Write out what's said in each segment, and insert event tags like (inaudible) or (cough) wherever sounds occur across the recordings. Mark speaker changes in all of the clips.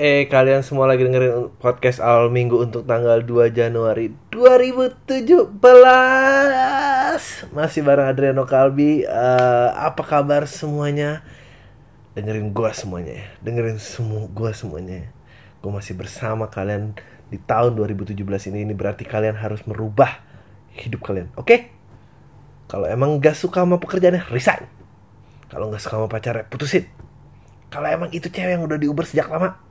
Speaker 1: Eh kalian semua lagi dengerin podcast awal minggu untuk tanggal 2 Januari 2017 Masih bareng Adriano Kalbi Eh, Apa kabar semuanya? Dengerin gua semuanya ya Dengerin semua gua semuanya ya. Gua masih bersama kalian di tahun 2017 ini Ini berarti kalian harus merubah hidup kalian Oke? Kalau emang gak suka sama pekerjaannya, resign Kalau gak suka sama pacarnya, putusin Kalau emang itu cewek yang udah diuber sejak lama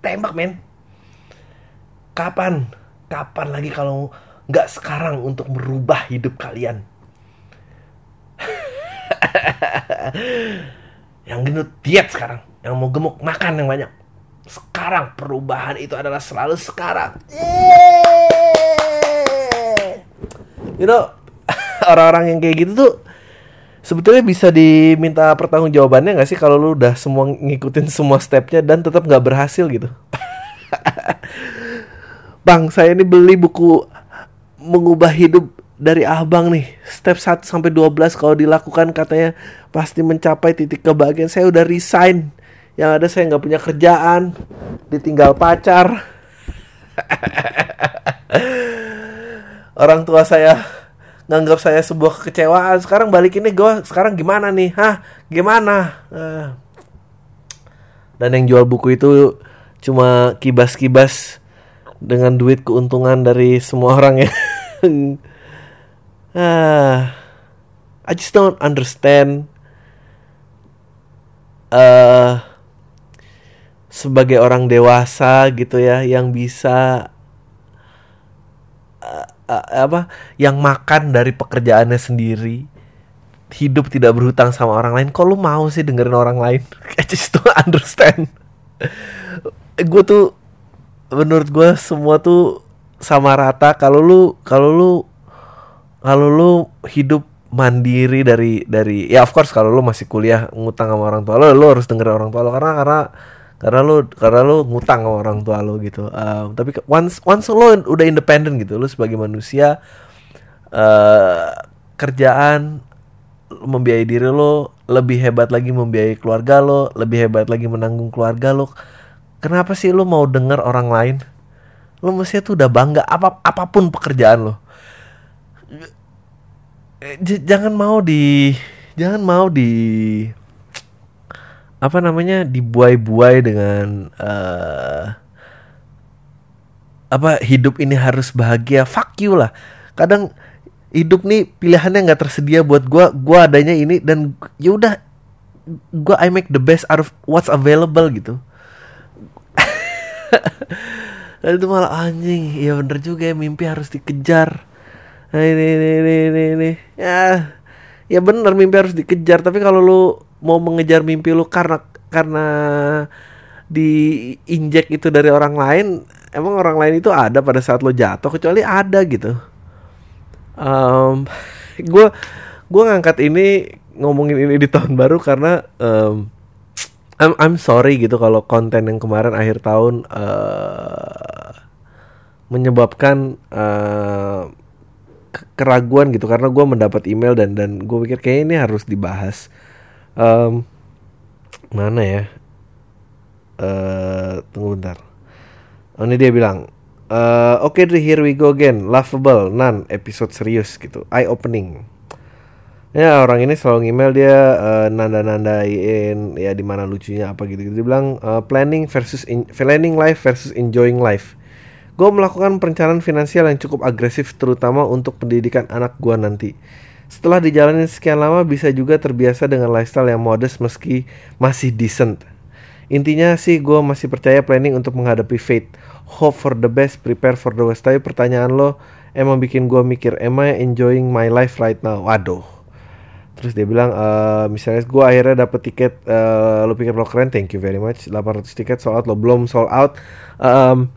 Speaker 1: tembak men. Kapan? Kapan lagi kalau nggak sekarang untuk merubah hidup kalian? (laughs) Yang gendut diet sekarang. Yang mau gemuk makan yang banyak. Sekarang perubahan itu adalah selalu sekarang. Yeay. you know (laughs) orang-orang yang kayak gitu tuh sebetulnya bisa diminta pertanggungjawabannya nggak sih kalau lu udah semua ngikutin semua stepnya dan tetap nggak berhasil gitu? (laughs) Bang saya ini beli buku mengubah hidup dari abang nih. Step 1 sampai 12 kalau dilakukan katanya pasti mencapai titik kebahagiaan. Saya udah resign. Yang ada saya nggak punya kerjaan ditinggal pacar. (laughs) Orang tua saya nganggap saya sebuah kekecewaan. Sekarang balik ini gue sekarang gimana nih? Hah? Gimana? Eh. dan yang jual buku itu cuma kibas-kibas dengan duit keuntungan dari semua orang ya. (laughs) Ah. I just don't understand eh sebagai orang dewasa gitu ya yang bisa eh, eh, apa yang makan dari pekerjaannya sendiri hidup tidak berhutang sama orang lain kok lu mau sih dengerin orang lain? (laughs) I just don't understand. Gue tuh menurut gue semua tuh sama rata. Kalau lu kalau lu kalau lu hidup mandiri dari dari ya of course kalau lu masih kuliah ngutang sama orang tua lu lu harus dengerin orang tua lu. Karena karena karena lu karena lu ngutang sama orang tua lu gitu. Um, tapi once once lu udah independen gitu lu sebagai manusia eh kerjaan membiayai diri lo lebih hebat lagi membiayai keluarga lo lebih hebat lagi menanggung keluarga lo kenapa sih lu mau denger orang lain? Lu mestinya tuh udah bangga apa apa pun pekerjaan lo j- jangan mau di jangan mau di apa namanya dibuai-buai dengan eh apa hidup ini harus bahagia. Fuck you lah. Kadang hidup nih pilihannya nggak tersedia buat gua. Gua adanya ini dan ya udah gua I make the best out of what's available gitu. (laughs) Dan itu malah anjing ya bener juga ya mimpi harus dikejar. Nah, ini ini ini, ini. ya ya bener mimpi harus dikejar. Tapi kalau lu mau mengejar mimpi lu karena karena diinjek itu dari orang lain emang orang lain itu ada pada saat lo jatuh kecuali ada gitu. Gue gue ngangkat ini ngomongin ini di tahun baru karena em, I'm I'm sorry gitu kalau konten yang kemarin akhir tahun eh menyebabkan ke- keraguan gitu. Karena gue mendapat email dan dan gue pikir kayak ini harus dibahas Em, mana ya? Eh tunggu bentar. Oh, ini dia bilang eh oke Dri here we go again. Laughable none episode serius gitu. Eye opening ya orang ini selalu email dia eh, nanda-nandain ya di mana lucunya apa gitu, gitu. Dia bilang eh, planning versus in- planning life versus enjoying life. Gue melakukan perencanaan finansial yang cukup agresif terutama untuk pendidikan anak gue nanti setelah dijalani sekian lama bisa juga terbiasa dengan lifestyle yang modest meski masih decent. Intinya sih gue masih percaya planning untuk menghadapi fate. Hope for the best, prepare for the worst. Tapi pertanyaan lo emang bikin gue mikir Am I enjoying my life right now? Waduh. Terus dia bilang eh misalnya gue akhirnya dapet tiket eh Lo pikir lo keren, thank you very much. 800 tiket sold out, lo belum sold out. Em,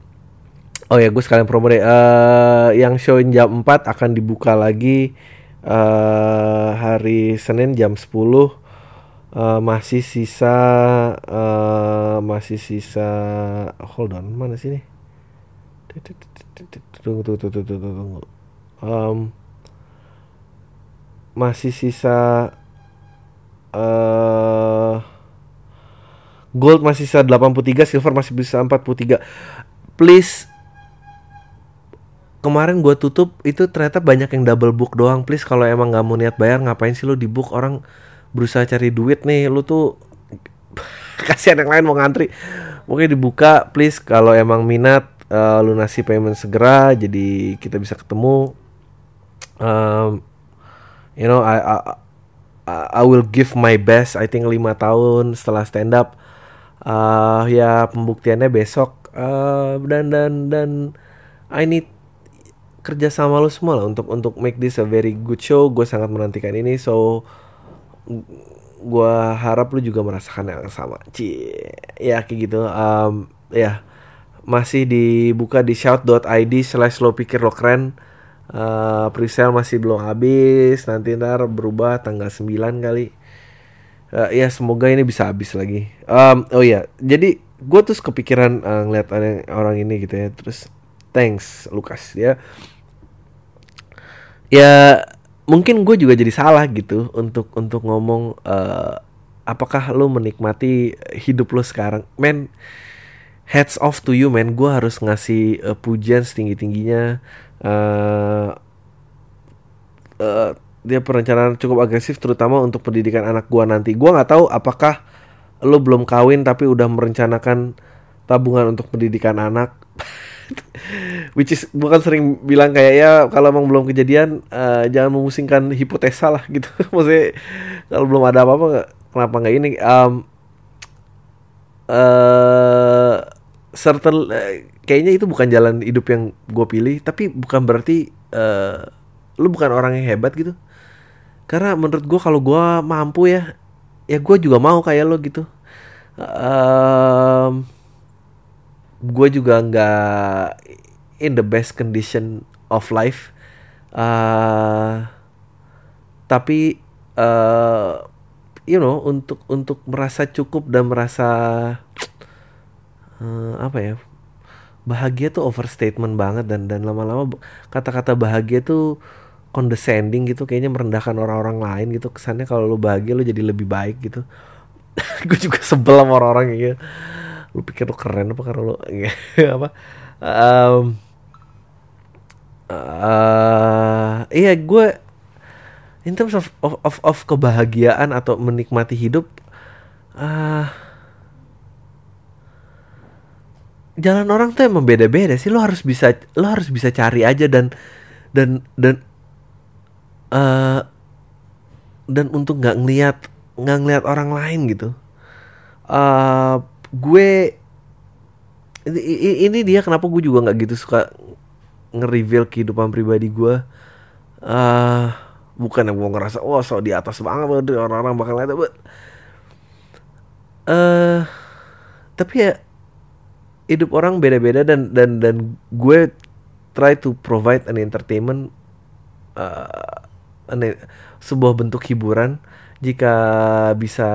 Speaker 1: Oh ya gue sekalian promo deh. Eh Yang show jam 4 akan dibuka lagi eh Hari Senin jam 10 Eh, masih sisa eh, masih sisa hold on mana sih nih tunggu tunggu tunggu tunggu tunggu Em, masih sisa eh gold masih bisa 83 silver masih bisa 43 please kemarin gue tutup itu ternyata banyak yang double book doang. Please kalau emang nggak mau niat bayar ngapain sih lo di book orang berusaha cari duit nih lo tuh (laughs) kasihan yang lain mau ngantri. Mungkin dibuka please kalau emang minat uh, lunasi payment segera jadi kita bisa ketemu. Um, you know I, I I will give my best I think lima tahun setelah stand up uh, ya pembuktiannya besok. Uh, dan dan dan I need kerja sama lo semua lah untuk untuk make this a very good show. Gue sangat menantikan ini so gue harap lu juga merasakan yang sama. Ci ya kayak gitu. Um, ya masih dibuka di shout.id slash lo pikir lo keren. Uh, presale masih belum habis. Nanti ntar berubah tanggal 9 kali. Uh, ya semoga ini bisa habis lagi. Um, oh ya jadi gue terus kepikiran uh, ngeliat orang ini gitu ya. Terus thanks Lukas ya ya mungkin gue juga jadi salah gitu untuk untuk ngomong uh, apakah lo menikmati hidup lo sekarang? Men heads off to you men. Gue harus ngasih uh, pujian setinggi tingginya uh, uh, dia perencanaan cukup agresif terutama untuk pendidikan anak gue nanti. Gue nggak tahu apakah lo belum kawin tapi udah merencanakan tabungan untuk pendidikan anak (laughs) which is bukan sering bilang kayak ya kalau emang belum kejadian uh, jangan memusingkan hipotesa lah (laughs) gitu. Maksudnya kalau belum ada apa-apa kenapa nggak ini? Um, uh, certain uh, kayaknya itu bukan jalan hidup yang gue pilih tapi bukan berarti uh, lu bukan orang yang hebat gitu. Karena menurut gue kalau gue mampu ya ya gue juga mau kayak lo gitu. Um, gue juga nggak in the best condition of life. Uh, tapi uh, you know untuk untuk merasa cukup dan merasa uh, apa ya bahagia tuh overstatement banget dan dan lama-lama kata-kata bahagia tuh condescending gitu kayaknya merendahkan orang-orang lain gitu. Kesannya kalau lu bahagia lu jadi lebih baik gitu. (laughs) Gue juga sebel sama orang-orang gitu. Lu pikir lu keren apa karena lu (laughs) apa um, uh, iya gue in terms of, of of of kebahagiaan atau menikmati hidup uh, jalan orang tuh emang beda-beda sih. Lo harus bisa lo harus bisa cari aja dan dan dan uh, dan untuk nggak ngelihat nggak ngelihat orang lain gitu. Uh, gue ini, ini dia kenapa gue juga nggak gitu suka nge-reveal kehidupan pribadi gue uh, bukan yang gue ngerasa wah oh, so di atas banget orang-orang bakal lihat but uh, tapi ya hidup orang beda-beda dan dan dan gue try to provide an entertainment uh, an, sebuah bentuk hiburan jika bisa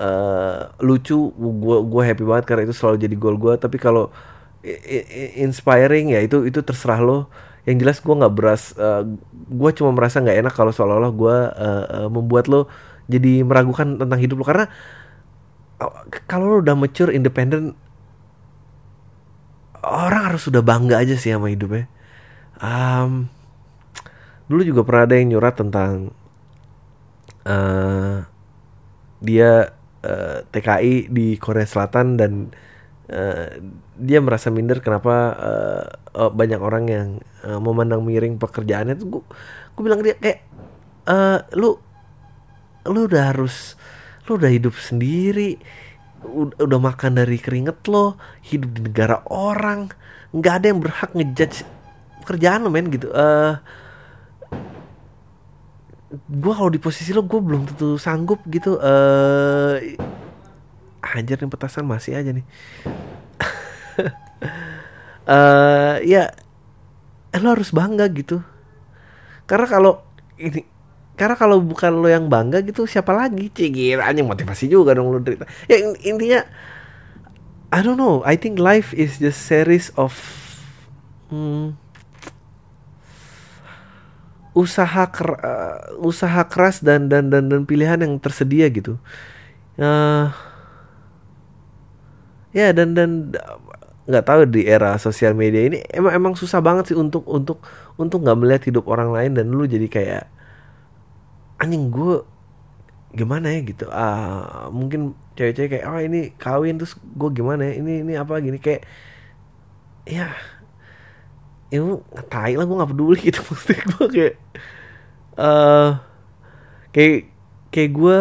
Speaker 1: uh, lucu gue gue happy banget karena itu selalu jadi goal gue tapi kalau inspiring ya itu itu terserah lo. Yang jelas gue nggak beras uh, eh, gue cuma merasa nggak enak kalau seolah-olah gue uh, uh, membuat lo jadi meragukan tentang hidup lo. Karena uh, kalau lo udah mature independen orang harus sudah bangga aja sih sama hidupnya um, dulu juga pernah ada yang nyurat tentang uh, dia uh, eh, TKI di Korea Selatan dan uh, dia merasa minder kenapa uh, uh, banyak orang yang uh, memandang miring pekerjaannya. Tuh gue bilang dia kayak uh, lu lu udah harus lu udah hidup sendiri. Udah, udah makan dari keringet lo hidup di negara orang. Nggak ada yang berhak ngejudge pekerjaan lo men gitu. Uh, gue kalau di posisi lo gue belum tentu sanggup gitu. Eh uh, anjir nih petasan masih aja nih. (laughs) Eh uh, ya lo harus bangga gitu. Karena kalau ini karena kalau bukan lo yang bangga gitu siapa lagi? Cigir anjing motivasi juga dong lo cerita ya intinya I don't know. I think life is just series of hmm, usaha ker, uh, usaha keras dan dan dan dan pilihan yang tersedia gitu. Uh, ya dan dan nggak tahu di era sosial media ini emang emang susah banget sih untuk untuk untuk nggak melihat hidup orang lain dan lu jadi kayak anjing gue gimana ya? gitu. Ah mungkin cewek-cewek kayak oh ini kawin terus gue gimana ya? Ini ini apa gini? Kayak ya itu ya tai lah gue nggak peduli (laughs) gitu mesti gue kayak uh, kayak kayak gue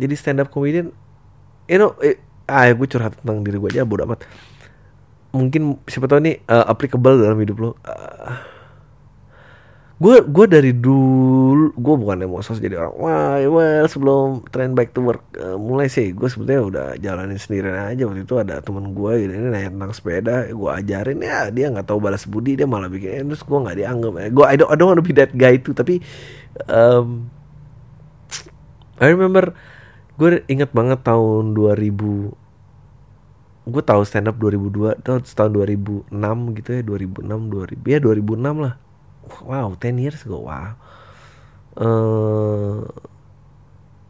Speaker 1: jadi stand up comedian you know eh, ah gue curhat tentang diri gue aja bodo amat. Mungkin siapa tahu ini uh, applicable dalam hidup lo gue uh, gue dari dulu gue bukan mau sos jadi orang wah well sebelum trend back to work uh, mulai sih. Gue sebetulnya udah jalanin sendiri aja. Waktu itu ada temen gue gitu ini nanya tentang sepeda gue ajarin ya dia nggak tahu balas budi dia malah bikin eh, terus gue nggak dianggap eh, gue I don't, I don't wanna be that guy itu tapi um, I remember gue inget banget tahun 2000 gue tahu stand up 2002 tahun tahun 2006 gitu ya 2006 2000 ya 2006 lah. Wow 10 years ago wow. Uh,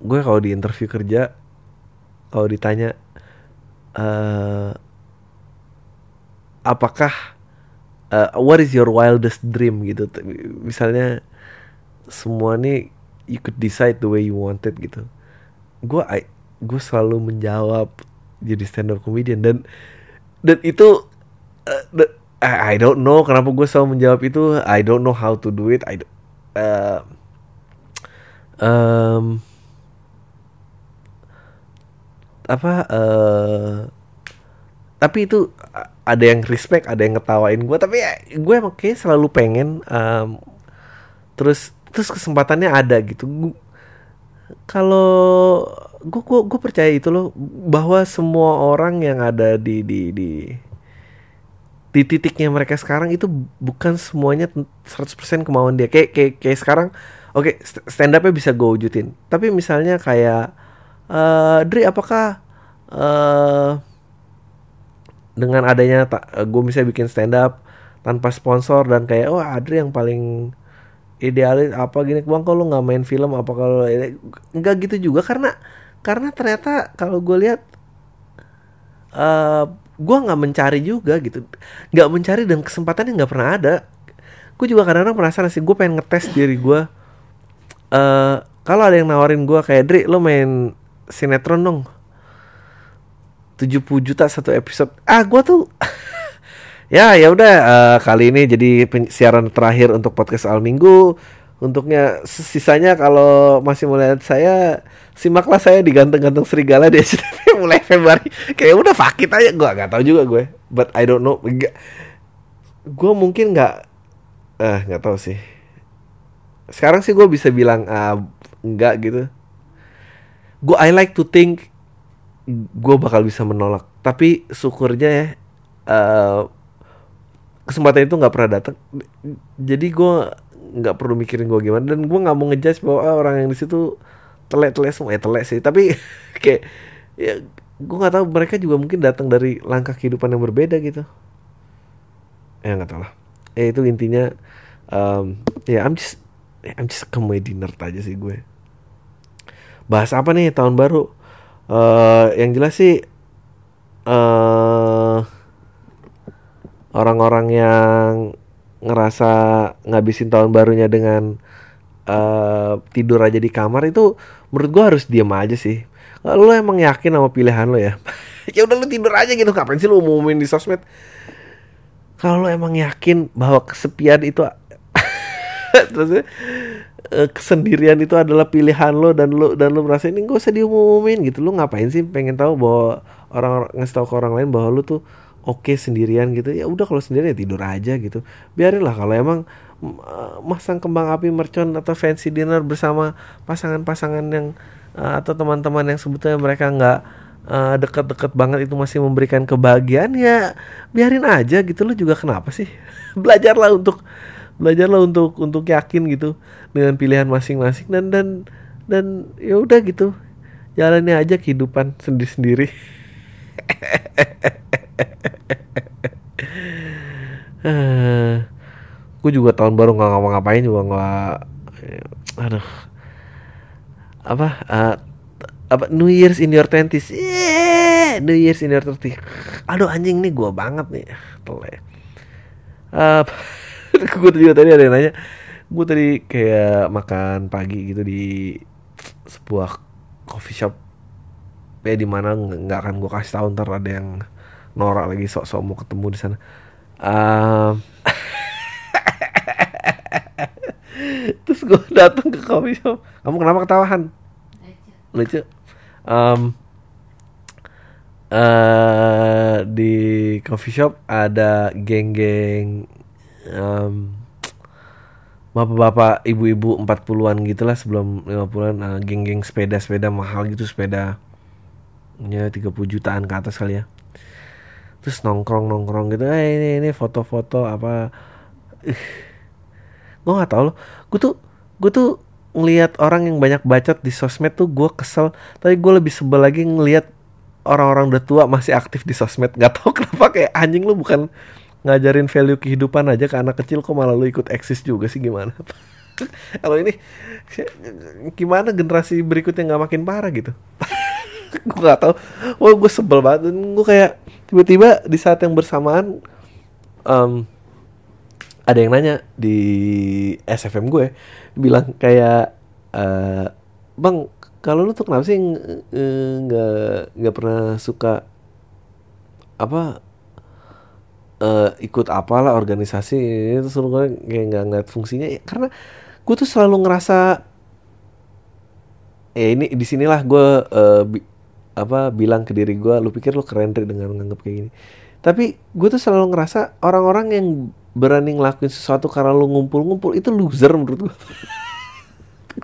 Speaker 1: gue kalau di interview kerja kalau ditanya uh, apakah uh, what is your wildest dream gitu misalnya semua nih you could decide the way you wanted gitu gue gue selalu menjawab jadi stand up comedian dan dan itu uh, the, I, I don't know kenapa gue selalu menjawab itu. I don't know how to do it. I uh, um, apa uh, tapi itu ada yang respect ada yang ngetawain gue tapi gue emang kayak selalu pengen um, terus terus kesempatannya ada gitu kalau gue gue gue percaya itu loh bahwa semua orang yang ada di di di di titiknya mereka sekarang itu bukan semuanya 100% kemauan dia. Kayak kayak kayak sekarang oke okay, stand upnya bisa gue wujudin. Tapi misalnya kayak uh, Dri apakah uh, dengan adanya gue bisa bikin stand up tanpa sponsor dan kayak oh Adri yang paling idealis apa gini bang kalau nggak main film apa kalau nggak gitu juga karena karena ternyata kalau gue lihat uh, eh, gue nggak mencari juga gitu. Nggak mencari dan kesempatannya nggak pernah ada. Gue juga kadang-kadang penasaran sih gue pengen ngetes diri gue uh, kalau ada yang nawarin gue kayak Dri lo main sinetron dong. 70 juta satu episode. Ah gue tuh (laughs) Ya ya udah uh, kali ini jadi siaran terakhir untuk podcast Al Minggu. Untuknya sisanya kalau masih mulai saya simaklah saya digantung-gantung serigala di SCTV (laughs) mulai Februari. Kayak udah fakit aja gue nggak tahu juga gue. But I don't know. Gue mungkin nggak eh nggak tahu sih. Sekarang sih gue bisa bilang uh, enggak gitu. Gue I like to think gue bakal bisa menolak. Tapi syukurnya ya uh, kesempatan itu nggak pernah datang. Jadi gue nggak perlu mikirin gue gimana. Dan gue nggak mau ngejudge bahwa ah, orang yang di situ telek semua. Ya telek sih. Tapi (laughs) kayak ya gue nggak tahu mereka juga mungkin datang dari langkah kehidupan yang berbeda gitu. Ya nggak tahu lah. Ya itu intinya um, ya I'm just I'm just a comedy nerd aja sih gue. Bahas apa nih tahun baru? Uh, yang jelas sih uh, orang-orang yang ngerasa ngabisin tahun barunya dengan uh, tidur aja di kamar itu menurut gua harus diam aja sih. Lo emang yakin sama pilihan lo ya (laughs) ya udah lo tidur aja gitu. Ngapain sih lo umumin di sosmed? Kalau lo emang yakin bahwa kesepian itu (laughs) terus uh, kesendirian itu adalah pilihan lo dan lo dan lo merasa ini gak usah diumumin gitu. Lo ngapain sih pengen tahu bahwa orang ngasih tahu ke orang lain bahwa lo tuh oke okay sendirian gitu ya udah kalau sendirian ya tidur aja gitu. Biarin lah kalau emang uh, masang kembang api mercon atau fancy dinner bersama pasangan-pasangan yang uh, atau teman-teman yang sebetulnya mereka nggak uh, deket-deket banget itu masih memberikan kebahagiaan ya biarin aja gitu. Lo juga kenapa sih? (laughs) Belajarlah untuk belajarlah untuk untuk yakin gitu dengan pilihan masing-masing dan dan dan ya udah gitu. Jalannya aja kehidupan sendiri-sendiri (laughs) gue juga tahun baru nggak ngapa-ngapain juga nggak aduh. Apa uh, apa New Year's in your twenties. Yeah, New Year's in your twenties aduh anjing nih gue banget nih. Tele. (laughs) Uh, gue juga tadi ada yang nanya. Gue tadi kayak makan pagi gitu di sebuah coffee shop. Ya di mana nggak akan gue kasih tahu ntar ada yang norak lagi sok-sok mau ketemu di sana. Um, (laughs) terus gue datang ke coffee shop. Kamu kenapa ketawahan? Lucu. Um, uh, di coffee shop ada geng-geng um, bapak-bapak ibu-ibu 40-an gitulah sebelum 50-an uh, geng-geng sepeda-sepeda mahal gitu sepeda ya 30 jutaan ke atas kali ya terus nongkrong nongkrong gitu. Eh ini ini foto-foto apa? Uh, gue nggak tahu loh. Gue tuh gue tuh ngelihat orang yang banyak bacot di sosmed tuh gue kesel. Tapi gue lebih sebel lagi ngelihat orang-orang udah tua masih aktif di sosmed. Nggak tahu (laughs) kenapa kayak anjing lu bukan ngajarin value kehidupan aja ke anak kecil kok malah lu ikut eksis juga sih? Gimana? (laughs) Kalau ini gimana generasi berikutnya nggak makin parah gitu? (laughs) Gue nggak tahu. Wah gue sebel banget. Gue kayak tiba-tiba di saat yang bersamaan um, ada yang nanya di SFM gue bilang kayak uh, bang kalau lu tuh kenapa sih nggak nggak pernah suka apa uh, ikut apalah organisasi itu selalu kayak nggak ngeliat fungsinya. Ya, karena gue tuh selalu ngerasa ya ini di sinilah gue uh, apa bilang ke diri gue lu pikir lu keren deh dengan menganggap kayak gini tapi gue tuh selalu ngerasa orang-orang yang berani ngelakuin sesuatu karena lu ngumpul-ngumpul itu loser menurut gue.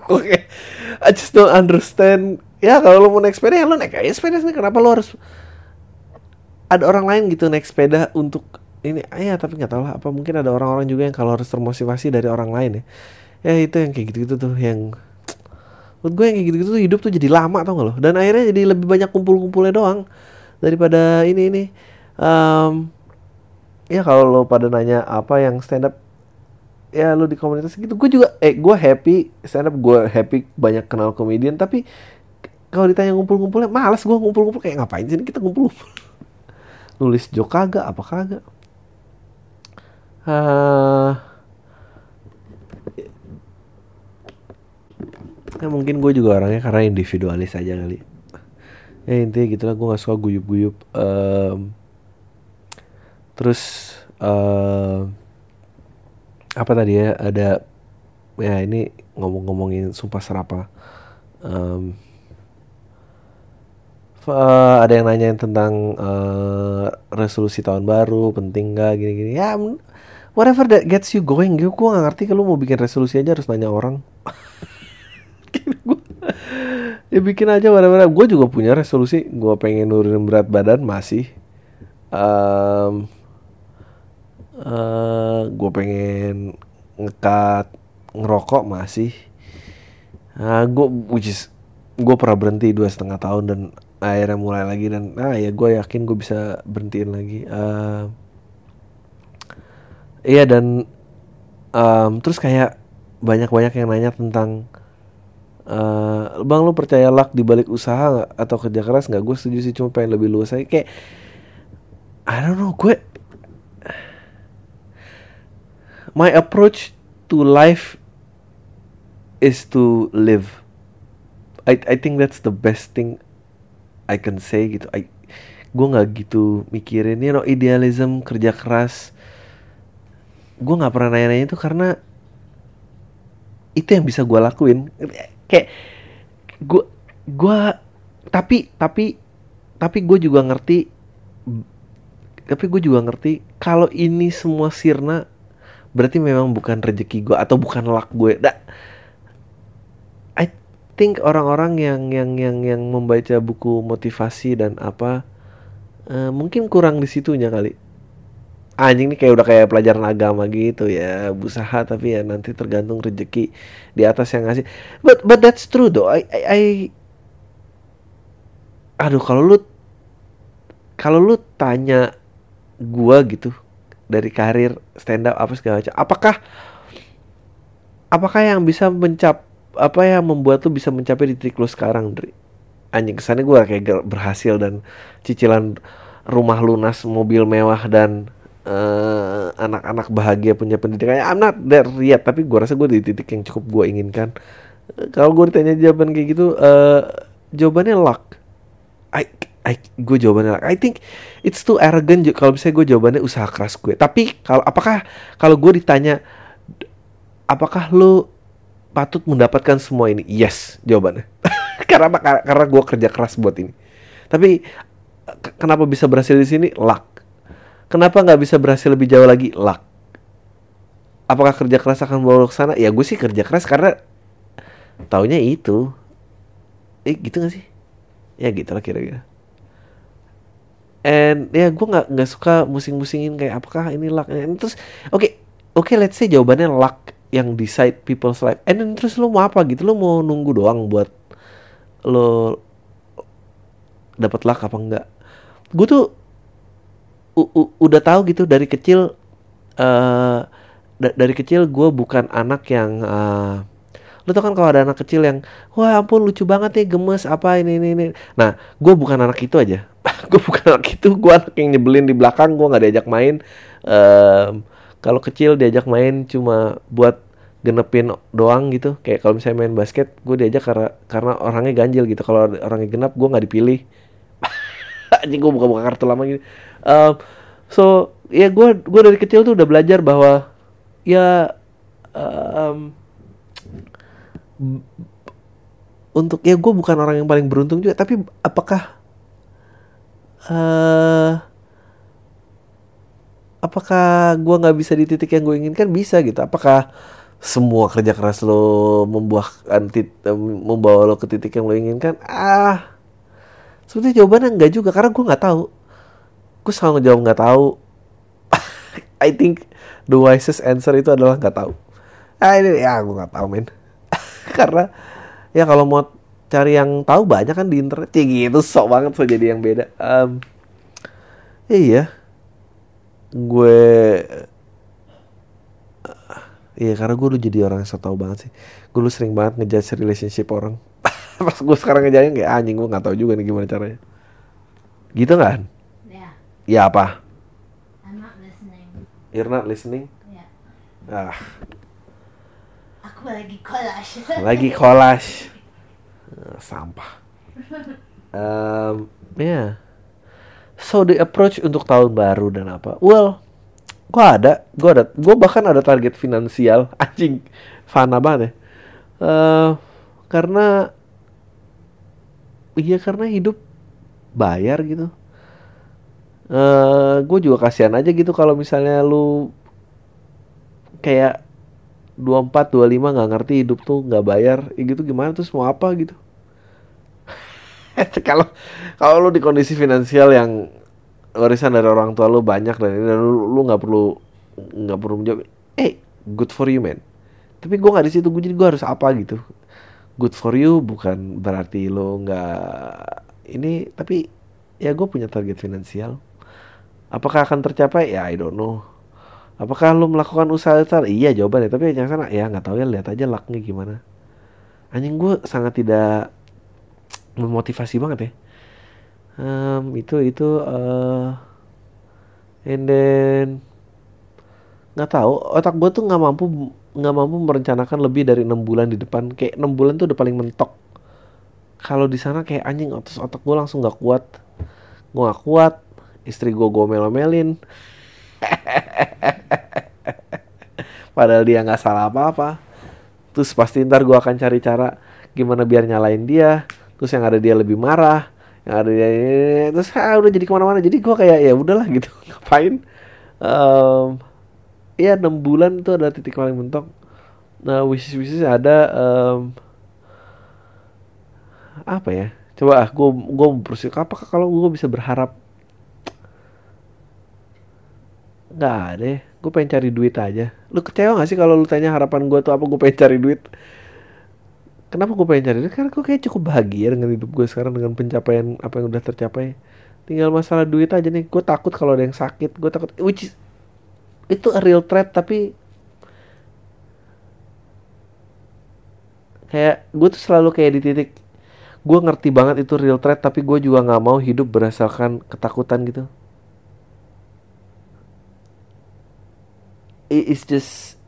Speaker 1: Oke, (laughs) I just don't understand. Ya kalau lu mau naik sepeda ya lu naik aja sepeda sih. Kenapa lu harus ada orang lain gitu naik sepeda untuk ini? Ah, ya tapi nggak tahu lah. Apa mungkin ada orang-orang juga yang kalau harus termotivasi dari orang lain ya. Ya itu yang kayak gitu-gitu tuh yang menurut gue yang kayak gitu-gitu tuh hidup tuh jadi lama tau gak lo? Dan akhirnya jadi lebih banyak kumpul-kumpulnya doang daripada ini ini. Um, ya kalau lo pada nanya apa yang stand up ya lo di komunitas gitu gue juga eh gue happy stand up gue happy banyak kenal komedian tapi kalau ditanya ngumpul-ngumpulnya malas gue ngumpul-ngumpul kayak ngapain sih kita ngumpul-ngumpul? (laughs) Nulis joke kagak apa kagak? Uh, ya mungkin gue juga orangnya karena individualis aja kali. Ya intinya gitulah gue gak suka guyup-guyup. Um, terus uh, apa tadi ya ada ya ini ngomong-ngomongin sumpah serapa um, uh, ada yang nanyain tentang uh, resolusi tahun baru penting gak gini-gini. Ya whatever that gets you going gue gue gak ngerti kalau mau bikin resolusi aja harus nanya orang (laughs) ya bikin aja whatever. Gue juga punya resolusi. Gue pengen nurunin berat badan masih. Um, uh, eh, gue pengen ngekat ngerokok masih. Uh, ah, gue which is gue pernah berhenti dua setengah tahun dan akhirnya mulai lagi dan ah ya gue yakin gue bisa berhentiin lagi. Uh, iya dan um, terus kayak banyak-banyak yang nanya tentang uh, bang lu percaya luck di balik usaha gak? atau kerja keras nggak gue setuju sih cuma pengen lebih luas aja kayak I don't know gue my approach to life is to live. I I think that's the best thing I can say gitu. I gue nggak gitu mikirin you know idealism kerja keras. Gue nggak pernah nanya-nanya itu karena itu yang bisa gue lakuin. Kayak gue gue tapi tapi tapi gue juga ngerti tapi gue juga ngerti kalau ini semua sirna berarti memang bukan rezeki gue atau bukan luck gue. I think orang-orang yang yang yang yang membaca buku motivasi dan apa uh, mungkin kurang di situnya kali. Anjing nih kayak udah kayak pelajaran agama gitu ya, usaha tapi ya nanti tergantung rezeki di atas yang ngasih. But but that's true though. I I, I aduh kalau lu kalau lu tanya gua gitu dari karir stand up apa segala macam apakah apakah yang bisa mencap apa yang membuat lu bisa mencapai di titik lu sekarang Dri anjing kesannya gue kayak berhasil dan cicilan rumah lunas mobil mewah dan eh, anak-anak bahagia punya pendidikan I'm not there yet tapi gue rasa gue di titik yang cukup gue inginkan Eh, kalau gue ditanya jawaban kayak gitu eh jawabannya luck I, I gue jawabannya luck. I think it's too arrogant kalau misalnya gue jawabannya usaha keras gue tapi kalau apakah kalau gue ditanya apakah lu patut mendapatkan semua ini? Yes, jawabannya. (laughs) karena Karena gue kerja keras buat ini. Tapi ke- kenapa bisa berhasil di sini? Luck. Kenapa nggak bisa berhasil lebih jauh lagi? Luck. Apakah kerja keras akan bawa lo ke sana? Ya gue sih kerja keras karena taunya itu. Eh gitu gak sih? Ya gitu lah kira-kira. And ya gue nggak nggak suka musing-musingin kayak apakah ini luck. And terus oke oke let's say jawabannya luck yang decide people's life. And then terus lo mau apa gitu? Lo mau nunggu doang buat lo dapat luck apa enggak? Gue tuh u- u- udah tahu gitu dari kecil eh da- dari kecil gue bukan anak yang eh lo tau kan kalau ada anak kecil yang wah ampun lucu banget nih gemes apa ini ini ini. Nah gue bukan anak itu aja. (laughs) Gue bukan anak itu gue anak yang nyebelin di belakang gue nggak diajak main. Em, kalau kecil diajak main cuma buat genepin doang gitu. Kayak kalau misalnya main basket gue diajak karena karena orangnya ganjil gitu. Kalau orangnya genap gue nggak dipilih. (laughs) Anjing gue buka-buka kartu lama gitu Em, so ya gue gue dari kecil tuh udah belajar bahwa ya b- untuk ya gue bukan orang yang paling beruntung juga tapi apakah eh apakah gue nggak bisa di titik yang gue inginkan? Bisa gitu. Apakah semua kerja keras lo membuahkan em, membawa lo ke titik yang lo inginkan? Ah sebetulnya jawabannya enggak juga karena gue nggak tahu gue selalu ngejawab nggak tahu. (laughs) I think the wisest answer itu adalah nggak tahu. Ah ini ya gue nggak tahu men. (laughs) Karena ya kalau mau cari yang tahu banyak kan di internet. Ya gitu sok banget so jadi yang beda. Em, iya. Gue Iya karena gue dulu jadi orang yang so tau banget sih. Gue dulu sering banget ngejudge relationship orang. (laughs) Pas gue sekarang ngejalan kayak anjing gue gak tahu juga nih gimana caranya. Gitu kan? Ya apa?
Speaker 2: I'm not listening.
Speaker 1: You're not listening?
Speaker 2: Yeah.
Speaker 1: Ah,
Speaker 2: Aku lagi collage.
Speaker 1: lagi collage Ah, Sampah (laughs) um, Ya yeah. So the approach untuk tahun baru dan apa Well Gue ada Gue ada Gue bahkan ada target finansial (laughs) Anjing Fana banget ya Eh, Karena Iya karena hidup Bayar gitu eh gue juga kasihan aja gitu kalau misalnya lu kayak 24 25 nggak ngerti hidup tuh nggak bayar ya gitu gimana terus mau apa gitu? (laughs) Kalau kalau lu di kondisi finansial yang warisan dari orang tua lu banyak dan, dan lu lu nggak perlu nggak perlu menjawab eh good for you man. Tapi gue nggak di situ gue jadi gue harus apa gitu? Good for you bukan berarti lo nggak ini tapi ya gue punya target finansial apakah akan tercapai? Ya I don't know. Apakah lo melakukan usaha besar? Iya jawabannya tapi yang sana. Ya nggak tahu ya. Lihat aja lucknya gimana. Anjing gue sangat tidak memotivasi banget ya. Em, itu itu eh and then nggak tahu. Otak gue tuh nggak mampu nggak mampu merencanakan lebih dari enam bulan di depan. Kayak enam bulan tuh udah paling mentok. Kalau di sana kayak anjing otak otak gue langsung nggak kuat. Gue nggak kuat istri gue gomel-omelin padahal dia nggak salah apa-apa. Terus pasti ntar gue akan cari cara gimana biar nyalain dia. Terus yang ada dia lebih marah yang ada dia terus ah, udah jadi ke mana-mana. Jadi gue kayak ya udahlah gitu. (laughs) Ngapain? Em, ya enam bulan itu ada titik paling mentok. Nah wishes wishes ada em, apa ya? Coba ah gue gue berpikir apakah kalau gue bisa berharap nggak ada ya. Gue pengen cari duit aja. Lu kecewa gak sih kalau lu tanya harapan gue tuh apa gue pengen cari duit? Kenapa gue pengen cari duit? Karena gue kayak cukup bahagia dengan hidup gue sekarang dengan pencapaian apa yang udah tercapai. Tinggal masalah duit aja nih. Gue takut kalau ada yang sakit. Gue takut which is, itu a real threat tapi kayak gue tuh selalu kayak di titik gue ngerti banget itu real threat tapi gue juga nggak mau hidup berdasarkan ketakutan gitu it's just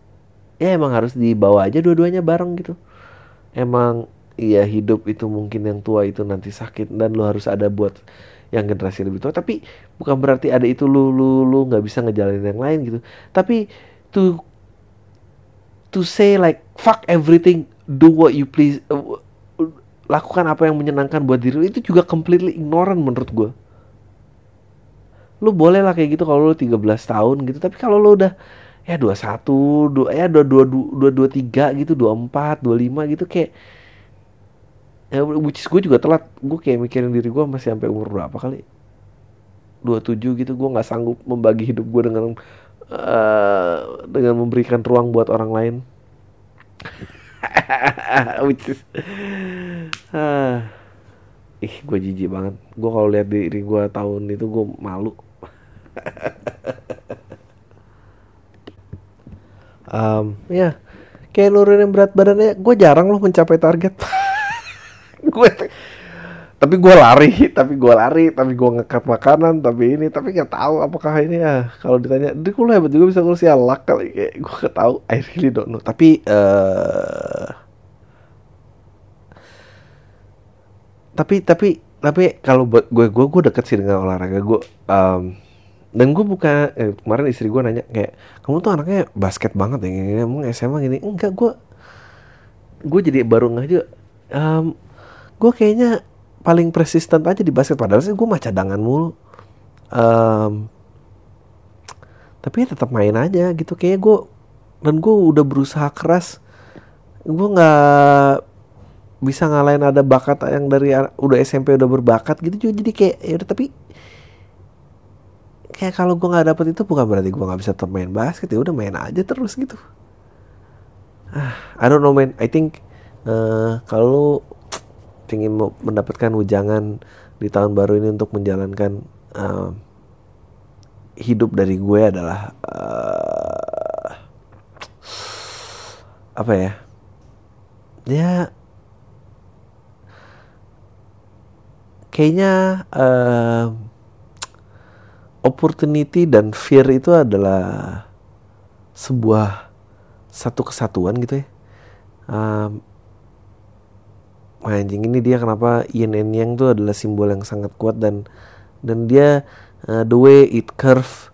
Speaker 1: ya emang harus dibawa aja dua-duanya bareng gitu. Emang iya hidup itu mungkin yang tua itu nanti sakit dan lu harus ada buat yang generasi lebih tua. Tapi bukan berarti ada itu lu lu lu nggak bisa ngejalanin yang lain gitu. Tapi to to say like fuck everything do what you please uh, lakukan apa yang menyenangkan buat diri lu itu juga completely ignorant menurut gue lu boleh lah kayak gitu kalau lu 13 tahun gitu tapi kalau lu udah ya 21 dua ya 22 223 gitu 24 25 gitu kayak ya which is gue juga telat. Gue kayak mikirin diri gue masih sampai umur berapa kali. 27 gitu gue nggak sanggup membagi hidup gue dengan eh, dengan memberikan ruang buat orang lain. (laughs) Which is ah, ih gue jijik banget. Gue kalau lihat diri gue tahun itu gue malu (laughs) um, ya kayak nurunin berat badannya gue jarang loh mencapai target. (laughs) Gue tapi gue lari tapi gue lari tapi gue ngekat makanan tapi ini tapi nggak tahu apakah ini ya kalau ditanya kok lu hebat juga bisa ngurus ya luck kali kayak gue nggak tahu. I really don't know. Tapi eh tapi tapi tapi kalau buat gue gue gue deket sih dengan olahraga. Gue um, dan gue buka eh, kemarin istri gue nanya kayak kamu tuh anaknya basket banget ya? Gini, emang SMA gini? Enggak gue gue jadi baru nggak juga um, gue kayaknya paling persisten aja di basket padahal sih gue mah cadangan mulu. Um, tapi ya tetap main aja gitu kayak gue dan gue udah berusaha keras. Gue nggak bisa ngalahin ada bakat yang dari udah SMP udah berbakat gitu juga jadi kayak ya tapi kayak kalau gue nggak dapet itu bukan berarti gue nggak bisa main basket ya udah main aja terus gitu. Ah I don't know man. I think eh, kalau ingin mendapatkan ujangan di tahun baru ini untuk menjalankan eh, hidup dari gue adalah eh, apa ya? Ya kayaknya eh, opportunity dan fear itu adalah sebuah satu kesatuan gitu ya. Um, anjing ini dia kenapa yin and yang tuh adalah simbol yang sangat kuat dan dan dia uh, the way it curve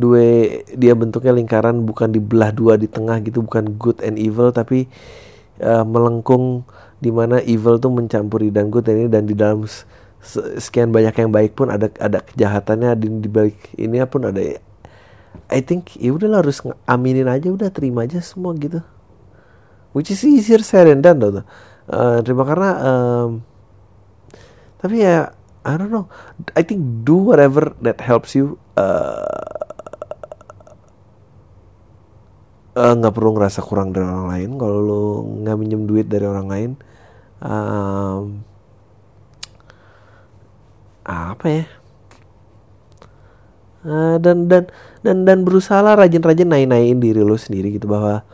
Speaker 1: the way dia bentuknya lingkaran bukan dibelah dua di tengah gitu bukan good and evil tapi uh, melengkung di mana evil tuh mencampuri dan good dan ini dan di dalam sekian banyak yang baik pun ada ada kejahatannya di, di balik ini pun ada I think ya udah harus aminin aja udah terima aja semua gitu. Which is easier said than done though. Eh, terima karena em, tapi ya I don't know. I think do whatever that helps you eh, eh, nggak perlu ngerasa kurang dari orang lain. Kalau lu nggak minjem duit dari orang lain Em, apa ya? Eh, dan dan dan dan berusaha rajin-rajin naik-naikin diri lu sendiri gitu bahwa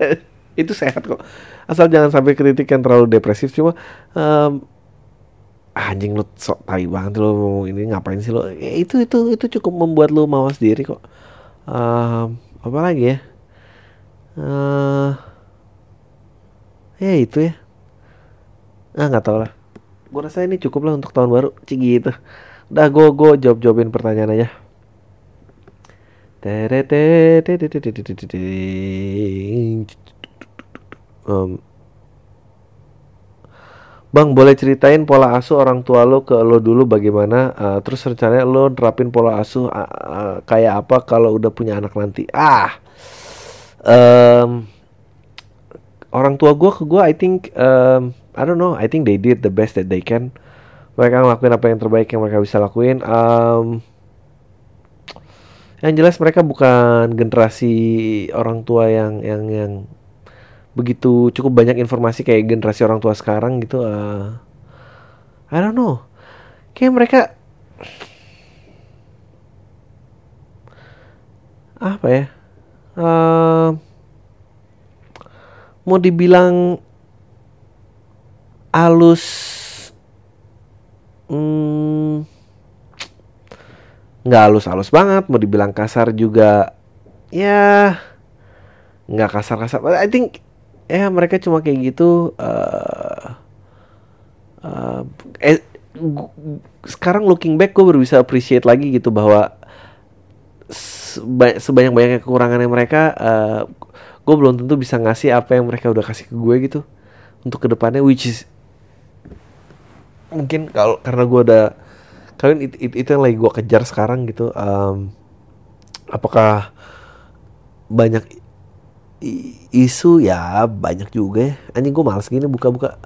Speaker 1: (laughs) itu sehat kok. Asal jangan sampai kritik yang terlalu depresif. Cuma em, anjing lu sok tai banget lu mau ini ngapain sih lu? Ya, itu itu itu cukup membuat lu mawas diri kok. Em, apa lagi ya? Eh ya itu ya. Ah nggak tahu lah gue rasa ini cukup lah untuk tahun baru cik gitu udah gue gue jawab jawabin pertanyaan aja. Em, Bang, boleh ceritain pola asuh orang tua lo ke lo dulu bagaimana? Eh, terus rencananya lo nerapin pola asuh ah, ah, kayak apa kalau udah punya anak nanti? Ah, Em, orang tua gue ke gue, I think, em, I don't know, I think they did the best that they can. Mereka ngelakuin apa yang terbaik yang mereka bisa lakuin. Em, yang jelas mereka bukan generasi orang tua yang yang yang begitu cukup banyak informasi kayak generasi orang tua sekarang gitu. eh. I don't know. Kayak mereka apa ya? Em, mau dibilang halus hmm, nggak halus-halus banget mau dibilang kasar juga ya nggak kasar-kasar. I think ya mereka cuma kayak gitu uh, uh, eh, gu- sekarang looking back gue baru bisa appreciate lagi gitu bahwa seba- sebanyak-banyaknya kekurangannya mereka uh, gue belum tentu bisa ngasih apa yang mereka udah kasih ke gue gitu untuk ke depannya which is mungkin kalau karena gue udah kalian itu, itu, itu yang lagi gue kejar sekarang gitu um, apakah banyak isu? Ya banyak juga ya. Anjing gue males gini buka-buka.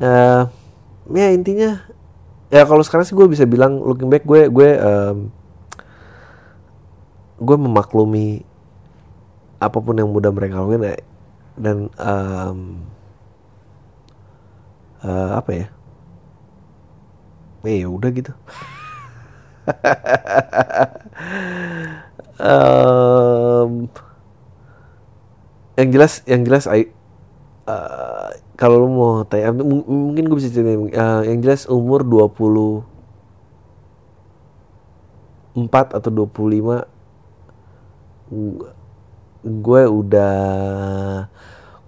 Speaker 1: Eh, ya intinya ya kalau sekarang sih gue bisa bilang looking back gue gue em, gue memaklumi apa pun yang mudah mereka lakuin eh, dan em, eh, apa ya eh ya udah gitu. (laughs) Em, yang jelas yang jelas I, eh, kalau lu mau tanya mungkin gue bisa ceritain eh, yang jelas umur 24 atau 25 gu- gue udah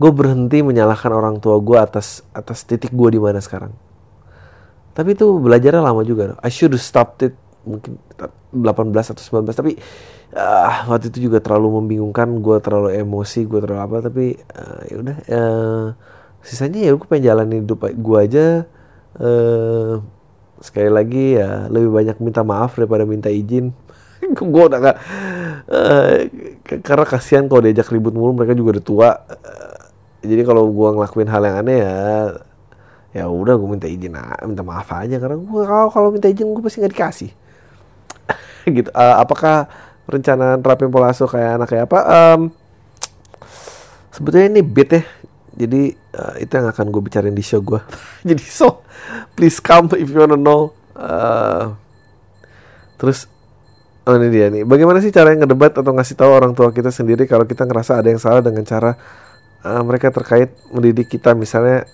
Speaker 1: gue berhenti menyalahkan orang tua gue atas atas titik gue di mana sekarang tapi itu belajarnya lama juga. I should have stopped it mungkin 18 atau 19 tapi ah, waktu itu juga terlalu membingungkan. Gue terlalu emosi gue terlalu apa. Tapi ah, ya udah eh, sisanya ya gue pengen jalanin hidup gue aja. Eh sekali lagi ya lebih banyak minta maaf daripada minta izin. (laughs) Gue udah gak k- karena kasihan kalau diajak ribut mulu mereka juga udah tua. Eh, jadi kalau gue ngelakuin hal yang aneh ya ya udah gue minta izin minta maaf aja karena gue kalau kalau minta izin gue pasti nggak dikasih. (laughs) Gitu. Eh, apakah rencana terapin pola asuh kayak anak kayak apa? Em, sebetulnya ini beat ya. Jadi eh, itu yang akan gue bicarain di show gue (laughs) jadi so please come if you wanna know. Eh, terus oh ini dia nih. Bagaimana sih cara ngedebat atau ngasih tahu orang tua kita sendiri kalau kita ngerasa ada yang salah dengan cara eh, mereka terkait mendidik kita? Misalnya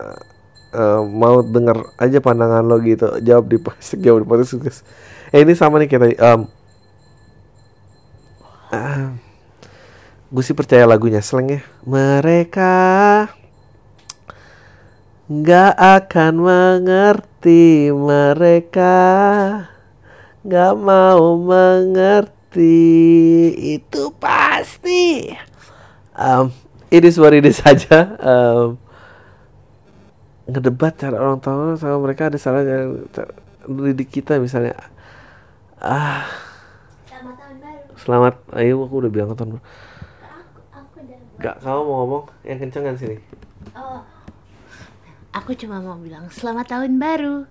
Speaker 1: eh, mau denger aja pandangan lo gitu. Jawab di plastik (laughs) jawab di podcast eh ini sama nih kayak tadi Em, ah, gue sih percaya lagunya Sleng ya. Mereka nggak akan mengerti mereka. Nggak mau mengerti. Itu pasti. Um, it is what it is (laughs) saja um, ngedebat cara orang tua sama mereka ada salahnya didik kita misalnya ah
Speaker 2: Selamat tahun baru.
Speaker 1: selamat ayo aku udah bilang tahun baru. Gak, kamu mau ngomong yang kencengan sini.
Speaker 2: Oh. Aku cuma mau bilang selamat tahun baru.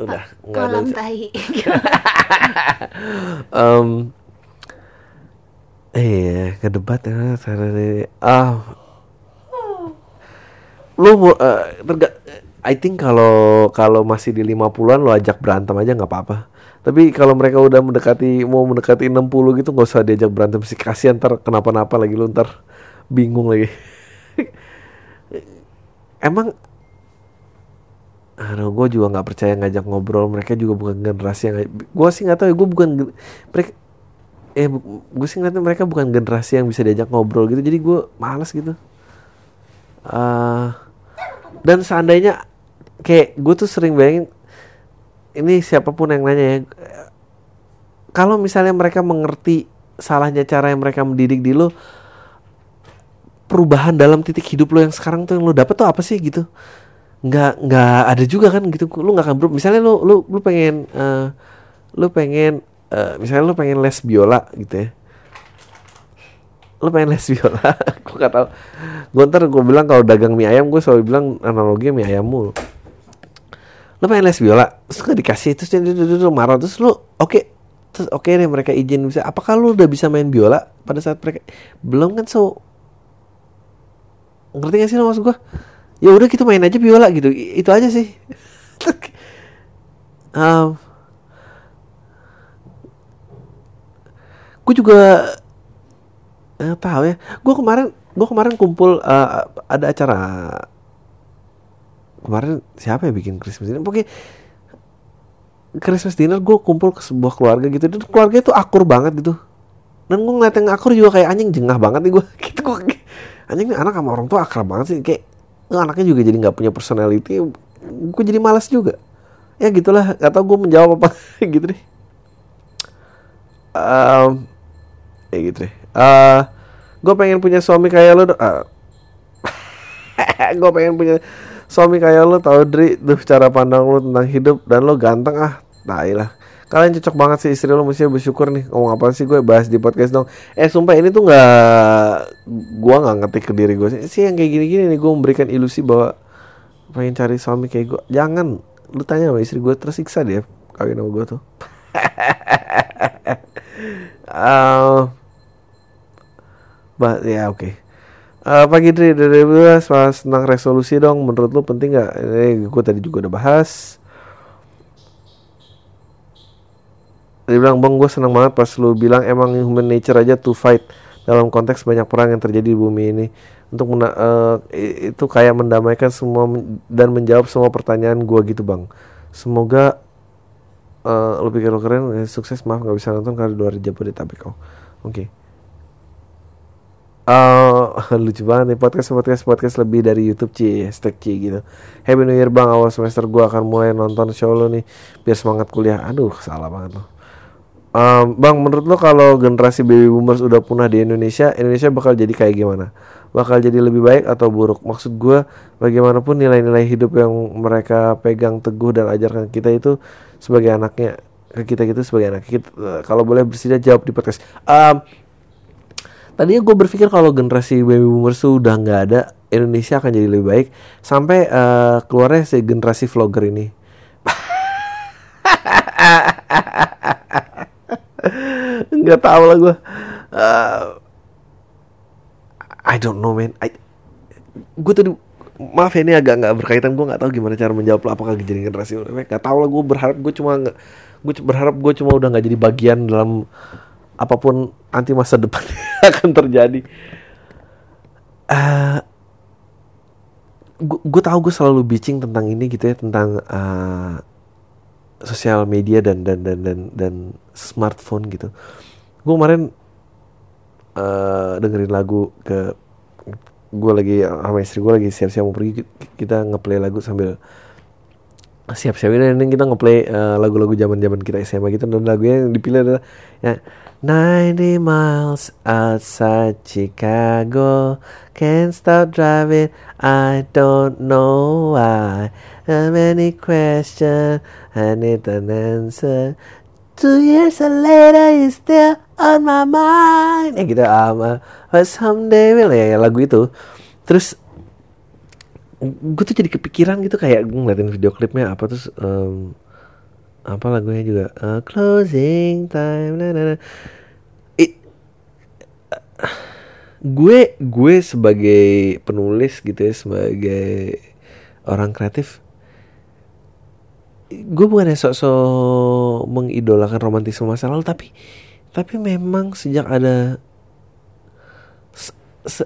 Speaker 1: Udah, nggak ada.
Speaker 2: Kolam tai. (laughs)
Speaker 1: Em, eh, ngedebat ya, cara di- ah, lu eh, terga- I think kalau kalau masih di 50-an lo ajak berantem aja nggak apa-apa. Tapi kalau mereka udah mendekati mau mendekati 60 gitu nggak usah diajak berantem sih kasihan ntar kenapa-napa lagi lu ntar bingung lagi. (laughs) Emang Aduh, gue juga nggak percaya ngajak ngobrol. Mereka juga bukan generasi yang gue sih nggak tahu ya. Gue bukan mereka eh gue sih ngeliatnya mereka bukan generasi yang bisa diajak ngobrol gitu. Jadi gue males gitu. eh dan seandainya kayak gue tuh sering bayangin ini siapa pun yang nanya ya kalau misalnya mereka mengerti salahnya cara yang mereka mendidik di lo perubahan dalam titik hidup lo yang sekarang tuh yang lo dapet tuh apa sih gitu? Nggak nggak ada juga kan gitu. Lu nggak akan berubah. Misalnya lu lu lu pengen eh, lu pengen eh, misalnya lu pengen les biola gitu ya lu pengen les biola? (laughs) Gue gak tau gue ntar gue bilang kalau dagang mie ayam gue selalu bilang analoginya mie ayam mulu. Lu pengen les biola? Terus gak dikasih terus dia, marah. Terus lu oke. Terus oke deh mereka izin bisa. Apakah lu udah bisa main biola pada saat mereka? Belum kan so. Ngerti gak sih lo maksud gue ya udah kita main aja biola gitu. Itu aja sih. (laughs) Um, gue juga eh, tahu ya. Gue kemarin gue kemarin kumpul eh, ada acara. Kemarin siapa ya bikin Christmas dinner? Pokoknya Christmas dinner gue kumpul ke sebuah keluarga gitu. Dan keluarga itu akur banget gitu. Dan gue ngeliat yang akur juga kayak anjing jengah banget nih gue (laughs) gitu gue anjing nih anak sama orang tua akrab banget sih. Kayak eh, anaknya juga jadi nggak punya personality. Gue jadi malas juga. Ya gitulah. Gak tau gue menjawab apa (laughs) gitu deh. Um, ya gitu deh uh, gue pengen punya suami kayak lo uh, gue pengen punya suami kayak lo tau Dri tuh cara pandang lo tentang hidup dan lo ganteng ah. Tai lah. Kalian cocok banget sih istri lo mestinya bersyukur nih. Ngomong apa sih gue bahas di podcast dong. Eh sumpah ini tuh nggak gue nggak ngetik ke diri gue sih. Sih yang kayak gini-gini nih gue memberikan ilusi bahwa pengen cari suami kayak gue jangan lu tanya sama istri gue tersiksa dia kawin sama gue tuh. (laughs) Uh, but ya oke okay. Uh, pagi dari dari bahas tentang resolusi dong. Menurut lu penting nggak? Ini gue tadi juga udah bahas. Dia bilang bang gue seneng banget pas lu bilang emang human nature aja to fight dalam konteks banyak perang yang terjadi di bumi ini untuk mena uh, itu kayak mendamaikan semua dan menjawab semua pertanyaan gue gitu bang. Semoga uh, lu pikir lu keren, sukses maaf nggak bisa nonton karena luar Jabodetabek. Oh, oke. Okay. Uh, (laughs) lucu banget nih podcast podcast podcast lebih dari YouTube Ci. Hashtag Ci gitu. Happy New Year bang. Awal semester gue akan mulai nonton show lo nih biar semangat kuliah. Aduh salah banget lo um, bang menurut lo kalau generasi baby boomers udah punah di Indonesia Indonesia bakal jadi kayak gimana? Bakal jadi lebih baik atau buruk? Maksud gue bagaimanapun nilai-nilai hidup yang mereka pegang teguh dan ajarkan kita itu sebagai anaknya ke kita gitu sebagai anak kita kalau boleh bersedia jawab di podcast. Um, tadinya gue berpikir kalau generasi baby boomers tuh udah nggak ada Indonesia akan jadi lebih baik. Sampai uh, keluarnya si generasi vlogger ini. (laughs) Nggak tahu lah gue uh, I don't know man. I, gue tadi maaf ya ini agak nggak berkaitan. Gue nggak tahu gimana cara menjawab lo apakah jadi generasi nggak tahu lah gue berharap gue cuma gue berharap gue cuma udah nggak jadi bagian dalam apa pun nanti masa depan (laughs) akan terjadi. Uh, gue tahu gue selalu bitching tentang ini gitu ya tentang uh, sosial media dan dan dan dan dan smartphone gitu. Gue kemarin uh, dengerin lagu ke gue lagi sama istri gue lagi siap-siap mau pergi kita ngeplay lagu sambil siap-siap ini kita ngeplay uh, lagu-lagu zaman-zaman kita SMA gitu dan lagunya yang dipilih adalah ya 90 miles outside Chicago. Can't stop driving, I don't know why. How many questions, I need an answer. Two years later, you still on my mind. Ya gitu, um, uh, someday will ya, ya lagu itu. Terus gue tuh jadi kepikiran gitu kayak gue ngeliatin video klipnya apa terus um, apa lagunya juga? Uh, closing time nah, nah, nah. It, uh, gue gue sebagai penulis gitu ya sebagai orang kreatif gue bukan sok-sok mengidolakan romantisme masa lalu tapi tapi memang sejak ada se, se,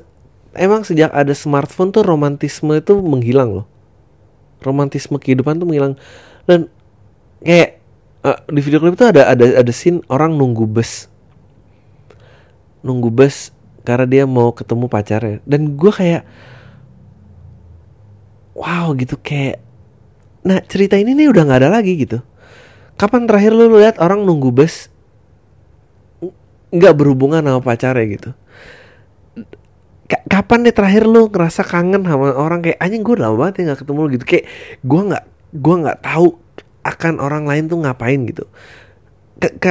Speaker 1: emang sejak ada smartphone tuh romantisme itu menghilang loh. Romantisme kehidupan tuh menghilang. Dan kayak uh, di video klip itu ada ada ada scene orang nunggu bus. Nunggu bus karena dia mau ketemu pacarnya. Dan gue kayak wow gitu kayak nah cerita ini nih udah nggak ada lagi gitu. Kapan terakhir lu lihat orang nunggu bus nggak berhubungan sama pacarnya? gitu. Kapan deh terakhir lu ngerasa kangen sama orang? Kayak anjing gue lama banget ya nggak ketemu lu gitu. Kayak gue nggak gue nggak tahu akan orang lain tuh ngapain gitu. K -k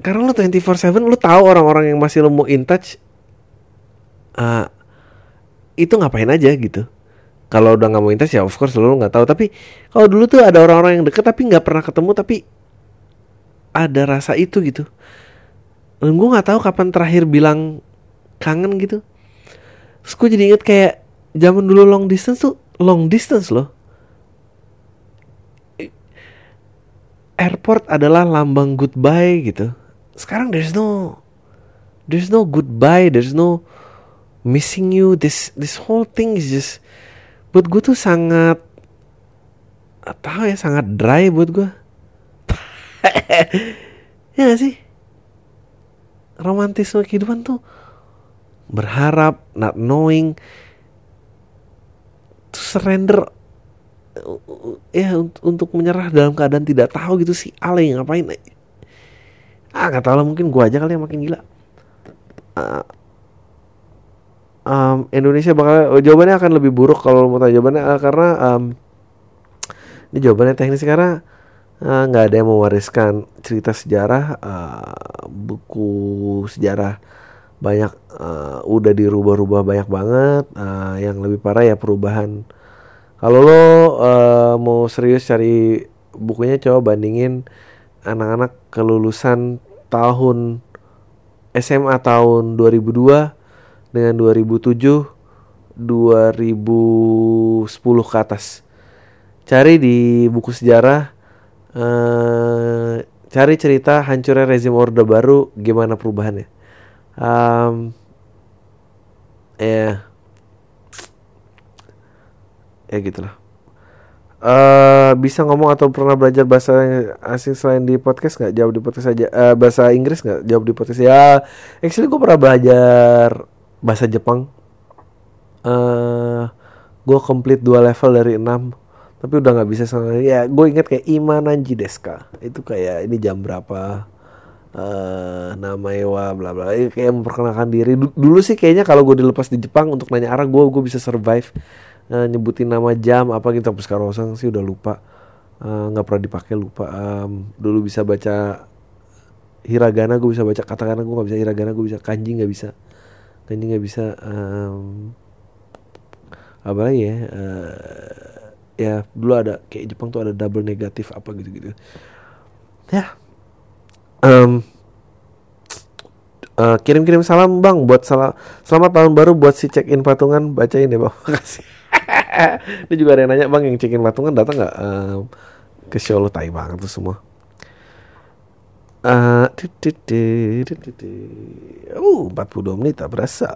Speaker 1: karena lo 24/7 lo tahu orang-orang yang masih lo mau in touch uh, itu ngapain aja gitu. Kalau udah nggak mau in touch ya of course lo nggak tahu. Tapi kalau dulu tuh ada orang-orang yang deket tapi nggak pernah ketemu tapi ada rasa itu gitu. Dan gue nggak tahu kapan terakhir bilang kangen gitu. Terus gue jadi inget kayak zaman dulu long distance tuh long distance loh airport adalah lambang goodbye gitu. Sekarang there's no there's no goodbye, there's no missing you. This this whole thing is just buat gue tuh sangat tahu ya sangat dry buat gue (laughs) ya gak sih romantisme kehidupan tuh berharap not knowing to surrender ya untuk menyerah dalam keadaan tidak tahu gitu sih Ale ngapain? Ah nggak tahu lah mungkin gua aja kali yang makin gila. Uh, um, Indonesia bakal oh, jawabannya akan lebih buruk kalau mau tanya jawabannya uh, karena um, ini jawabannya teknis karena nggak uh, ada yang mewariskan cerita sejarah uh, buku sejarah banyak uh, udah dirubah-rubah banyak banget uh, yang lebih parah ya perubahan kalau lo uh, mau serius cari bukunya coba bandingin anak-anak kelulusan tahun SMA tahun 2002 dengan 2007 2010 ke atas. Cari di buku sejarah uh, cari cerita hancurnya rezim Orde Baru gimana perubahannya. Um, ya yeah ya gitulah. Uh, bisa ngomong atau pernah belajar bahasa asing selain di podcast nggak? Jawab di podcast aja. Uh, bahasa Inggris nggak? Jawab di podcast. Ya actually gue pernah belajar bahasa Jepang. Uh, eh, gue complete dua level dari enam tapi udah nggak bisa sama ya gue inget kayak Imananji Deska. Itu kayak ini jam berapa? Uh, nama Ewa bla bla. Kayak memperkenalkan diri. Dulu sih kayaknya kalau gue dilepas di Jepang untuk nanya arah gue gue bisa survive uh, nyebutin nama jam apa gitu. Tapi sekarang sih udah lupa. Eh, nggak uh, pernah dipakai lupa. Um, dulu bisa baca hiragana gue bisa baca katakana gue nggak bisa hiragana gue bisa kanji nggak bisa. Kanji nggak bisa um, apa lagi ya? Uh, ya dulu ada kayak Jepang tuh ada double negatif apa gitu gitu ya. Um, uh, kirim-kirim salam bang buat salam selamat tahun baru buat si check in patungan. Bacain ya bang. (laughs) Makasih (laughs) ini juga ada yang nanya bang yang cekin patungan datang nggak uh, ke show lo tai banget tuh semua? Uh, uh, 42 menit tak berasa.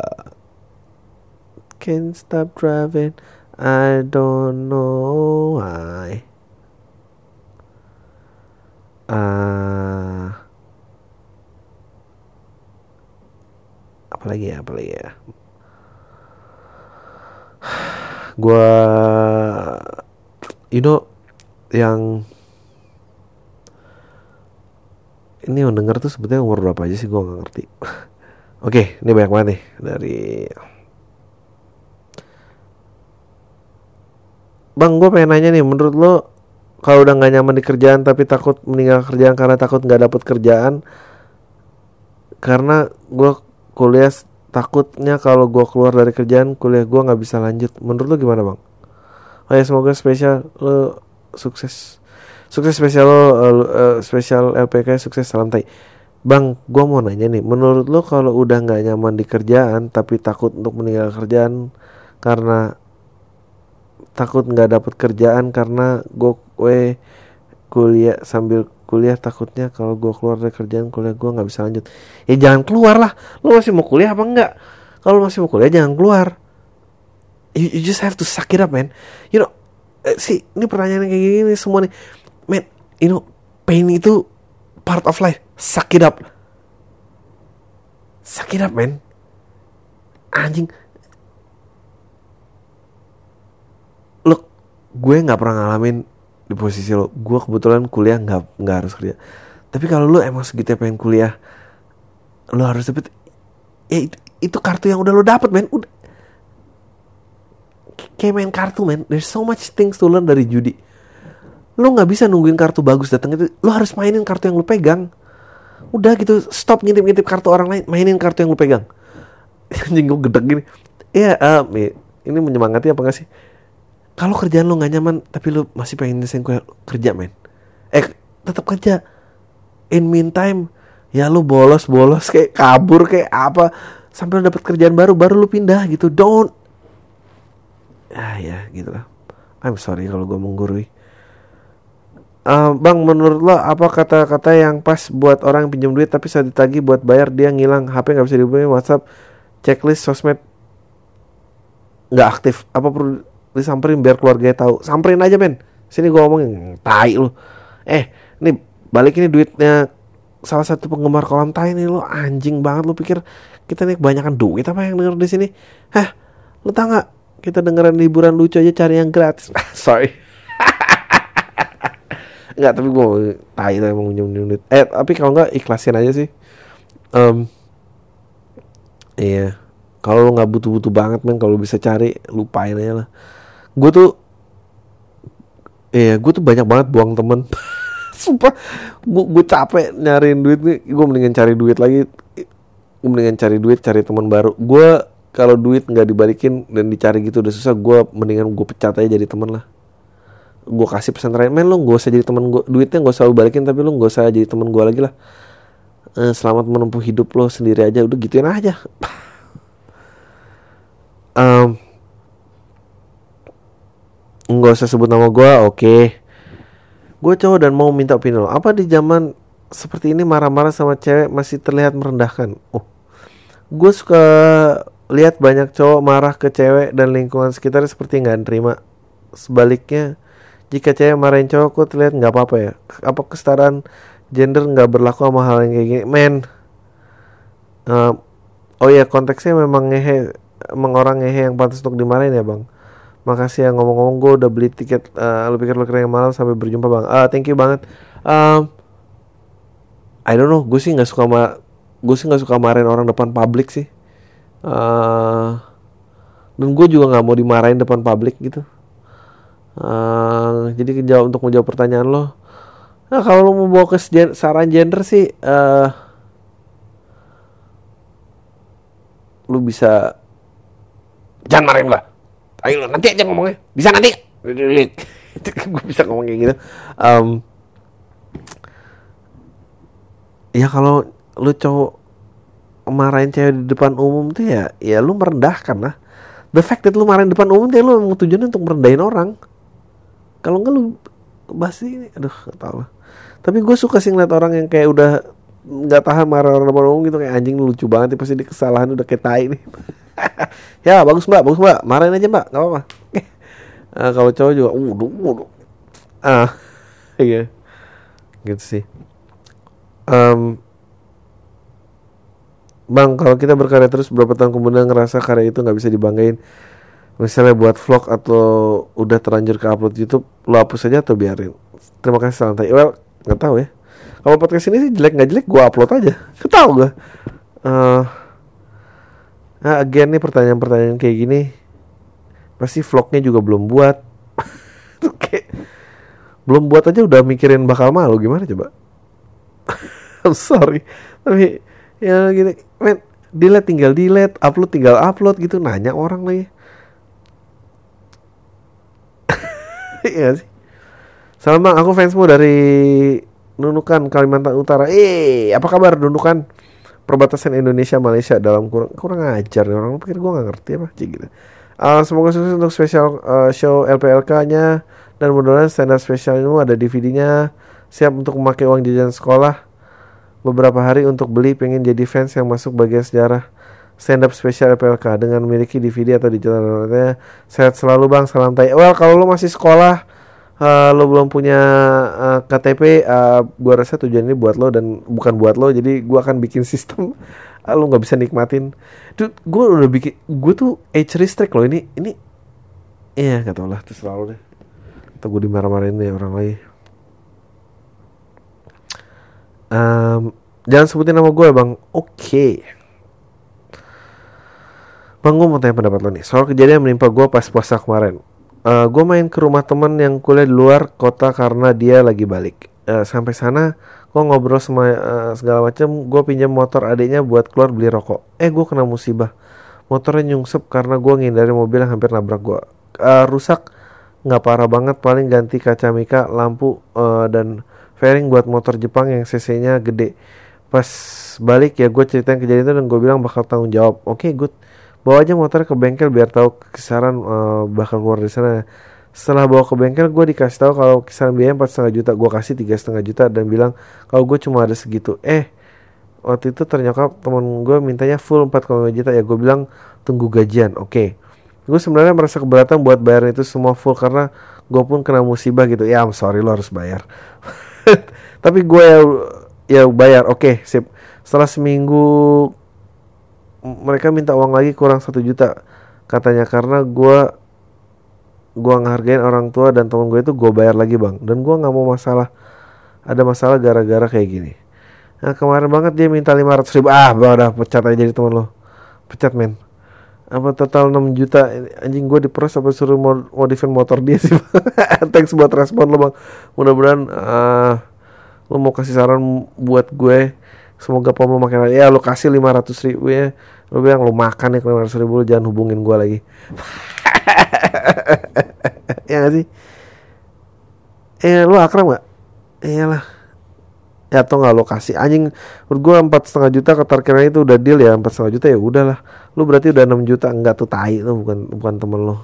Speaker 1: Can't stop driving. I don't know why. Uh, Apalagi ya Apalagi ya (sighs) gue you know yang ini yang denger tuh sebetulnya umur berapa aja sih? Gue nggak ngerti. (laughs) Oke okay, ini banyak banget nih dari bang gue pengen nanya nih menurut lo kalau udah nggak nyaman di kerjaan tapi takut meninggal kerjaan karena takut nggak dapet kerjaan karena gue kuliah takutnya kalau gue keluar dari kerjaan kuliah gue nggak bisa lanjut. Menurut lo gimana bang? Oh ya semoga spesial lo sukses. Sukses spesial lo uh, spesial LPK sukses salam tai. Bang gue mau nanya nih. Menurut lo kalau udah nggak nyaman di kerjaan tapi takut untuk meninggal kerjaan karena takut nggak dapet kerjaan karena gue kuliah sambil kuliah takutnya kalau gue keluar dari kerjaan kuliah gue nggak bisa lanjut. Ya jangan keluar lah. Lo masih mau kuliah apa enggak? Kalau masih mau kuliah jangan keluar. You, you just have to suck it up man. You know eh, sih ini pertanyaan kayak gini semua nih. Man you know pain itu part of life. Suck it up. Suck it up man. Anjing. Look gue nggak pernah ngalamin di posisi lo. Gue kebetulan kuliah nggak nggak harus kerja. Tapi kalau lo emang segitu pengen kuliah lo harus dapet ya itu, itu kartu yang udah lo dapet men. Udah kayak main kartu men. There's so much things to learn dari judi. Lo nggak bisa nungguin kartu bagus datang itu. Lo harus mainin kartu yang lo pegang. Udah gitu stop ngintip-ngintip kartu orang lain mainin kartu yang lo pegang. (laughs) Anjing gue gedek gini. Ya um, ini menyemangati apa gak sih kalau kerjaan lo nggak nyaman tapi lo masih pengen nyelesain kerja men. Eh tetap kerja. In meantime ya lo bolos bolos kayak kabur kayak apa sampai lo dapet kerjaan baru baru lo pindah gitu. Don't. Ah ya gitu lah. I'm sorry kalau gue menggurui. Uh, bang menurut lo apa kata-kata yang pas buat orang yang pinjam duit tapi saat ditagi buat bayar dia ngilang? HP nggak bisa dihubungi WhatsApp checklist sosmed? Nggak aktif. Apa perlu disamperin biar keluarganya tahu. Samperin aja men sini gue ngomongin tai lu. Eh nih balik ini duitnya salah satu penggemar kolam tai nih lo anjing banget lu pikir kita nih kebanyakan duit apa yang denger di sini? Hah? Lu tau gak kita dengerin liburan lucu aja cari yang gratis. (laughs) Sorry. (laughs) Enggak tapi gue tai lah emang minjem duit. Eh tapi kalau nggak ikhlasin aja sih. Um, iya. Kalau lu nggak butuh-butuh banget men kalau bisa cari lupain aja lah gue tuh iya gue tuh banyak banget buang temen. (laughs) Sumpah gue capek nyariin duit nih. Gue mendingan cari duit lagi. Gue mendingan cari duit cari teman baru. Gue kalau duit nggak dibalikin dan dicari gitu udah susah gue mendingan gue pecat aja jadi temen lah. Gue kasih pesan terakhir men lo gak usah jadi temen gue duitnya gak usah balikin tapi lo gak usah jadi temen gue lagi lah. Eh, selamat menempuh hidup lo sendiri aja. Udah gituin aja. (laughs) Um, nggak usah sebut nama gue oke. Okay. gue cowok dan mau minta opini lo. Apa di zaman seperti ini marah-marah sama cewek masih terlihat merendahkan? Oh gue suka lihat banyak cowok marah ke cewek dan lingkungan sekitar seperti nggak terima sebaliknya jika cewek marahin cowok kok terlihat nggak apa-apa ya. Apa kesetaraan gender nggak berlaku sama hal yang kayak gini? Men. Uh, oh ya konteksnya memang ngehe emang orang ngehe yang pantas untuk dimarahin ya bang makasih ya ngomong-ngomong gue udah beli tiket uh, lu pikir lu keren malam sampai berjumpa bang uh, thank you banget um, I don't know gue sih nggak suka gue sih nggak suka marahin orang depan publik sih uh, dan gue juga nggak mau dimarahin depan publik gitu Uh, jadi jawab untuk menjawab pertanyaan lo. Nah kalau lo mau bawa ke saran gender sih, uh, lu bisa jangan marahin gua. Ayo nanti aja ngomongnya. Bisa nanti. (laughs) gue bisa ngomong kayak gitu. Um, ya kalau lu cowok marahin cewek di depan umum tuh ya, ya lu merendahkan lah. The fact that lu marahin depan umum tuh ya lu mau tujuannya untuk merendahin orang kalau enggak lu ini aduh tau lah tapi gue suka sih ngeliat orang yang kayak udah nggak tahan marah orang depan umum gitu kayak anjing lucu banget pasti di kesalahan udah kayak tai nih. (laughs) Ya bagus mbak bagus mbak. Marahin aja mbak nggak apa-apa. Uh, (laughs) kalau cowok juga uh waduh. Ah (laughs) iya. Gitu sih. Um, bang kalau kita berkarya terus berapa tahun kemudian ngerasa karya itu nggak bisa dibanggain? Misalnya buat vlog atau udah terlanjur ke upload YouTube lo hapus aja atau biarin? Terima kasih santai well nggak tahu ya kalau podcast ini sih jelek nggak jelek gue upload aja. Ketahu gue uh, nah again nih pertanyaan-pertanyaan kayak gini. Pasti vlognya juga belum buat. (laughs) Kayak belum buat aja udah mikirin bakal malu. Gimana coba? (laughs) I'm sorry. Tapi ya gini men delete tinggal delete upload tinggal upload gitu. Nanya orang lagi. (laughs) Iya sih. Salam bang, aku fansmu dari Nunukan Kalimantan Utara. Eh, apa kabar Nunukan? Perbatasan Indonesia Malaysia dalam kurang kurang ajar nih orang pikir gue nggak ngerti apa sih gitu. Uh, semoga sukses untuk spesial uh, show LPLK-nya dan mudah-mudahan stand up spesial ini ada DVD-nya. Siap untuk memakai uang jajan sekolah beberapa hari untuk beli pengen jadi fans yang masuk bagian sejarah stand up spesial LPLK dengan memiliki DVD atau digital sehat selalu bang salam tay well kalau lo masih sekolah uh, lo belum punya uh, KTP uh, gua rasa tujuan ini buat lo dan bukan buat lo jadi gua akan bikin sistem uh, (laughs) lo nggak bisa nikmatin tuh gua udah bikin gua tuh age restrict lo ini ini iya nggak tau lah terserah lo deh atau gue dimarah-marahin nih orang lain um, jangan sebutin nama gue bang oke okay. Bang, gue mau tanya pendapat lo nih. Soal kejadian menimpa gue pas puasa kemarin. Uh, gue main ke rumah temen yang kuliah di luar kota karena dia lagi balik. Uh, sampai sana, gue ngobrol sama uh, segala macam. Gue pinjam motor adiknya buat keluar beli rokok. Eh, gue kena musibah. Motornya nyungsep karena gue ngindari mobil yang hampir nabrak gue. Uh, rusak, nggak parah banget. Paling ganti kaca mika, lampu, uh, dan fairing buat motor Jepang yang cc-nya gede. Pas balik ya gue ceritain kejadian itu dan gue bilang bakal tanggung jawab. Oke, okay, good bawa aja motor ke bengkel biar tahu kisaran uh, bakal keluar dari sana. Setelah bawa ke bengkel gue dikasih tahu kalau kisaran biaya empat setengah juta. Gue kasih tiga setengah juta dan bilang kalau gue cuma ada segitu. Eh waktu itu ternyata temen gue mintanya full 4,5 juta. Ya gue bilang tunggu gajian. Oke. Okay. gue sebenarnya merasa keberatan buat bayar itu semua full karena gue pun kena musibah gitu. Ya I'm sorry lo harus bayar. (laughs) Tapi gue ya ya bayar. Oke okay, sip. Setelah seminggu mereka minta uang lagi kurang satu juta katanya karena gue gue ngehargain orang tua dan temen gue itu gue bayar lagi bang. Dan gue nggak mau masalah ada masalah gara-gara kayak gini. Nah kemarin banget dia minta 500 ribu. Ah udah pecat aja jadi temen lo. Pecat men. Apa total 6 juta? Anjing gue diperas apa suruh modifin motor dia sih (laughs) thanks buat respon lo bang. Mudah-mudahan uh, lo mau kasih saran buat gue semoga pom lo makin ya lo kasih 500 ribu ya. Lo bilang lo makan ya 500 ribu lo jangan hubungin gue lagi. (laughs) Ya gak sih? Eh lo akrab gak iyalah. Ya atau nggak lo kasih. Anjing menurut gue empat setengah juta ke parkiran itu udah deal ya empat setengah juta ya udahlah. Lo berarti udah 6 juta. Enggak tuh tai tuh bukan bukan temen lo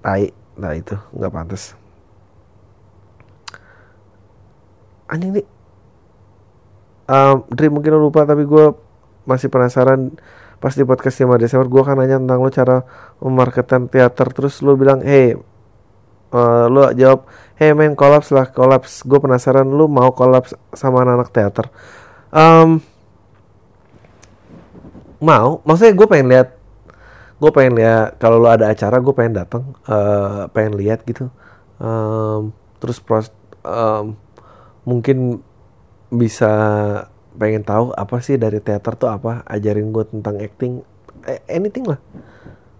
Speaker 1: tai nah itu. Nggak pantas. Anjing nih um, Dri mungkin lo lupa tapi gue masih penasaran pas di podcast 5 Desember gue kan nanya tentang lo cara memarketan teater. Terus lo bilang hey uh, lo jawab hey main kolaps lah kolaps. Gue penasaran lo mau kolaps sama anak-anak teater? Um, mau. Maksudnya gue pengen lihat gue pengen lihat kalau lo ada acara gue pengen datang uh, pengen lihat gitu. Um, terus pros um, mungkin bisa pengen tahu apa sih dari teater tuh apa ajarin gue tentang acting eh, anything lah.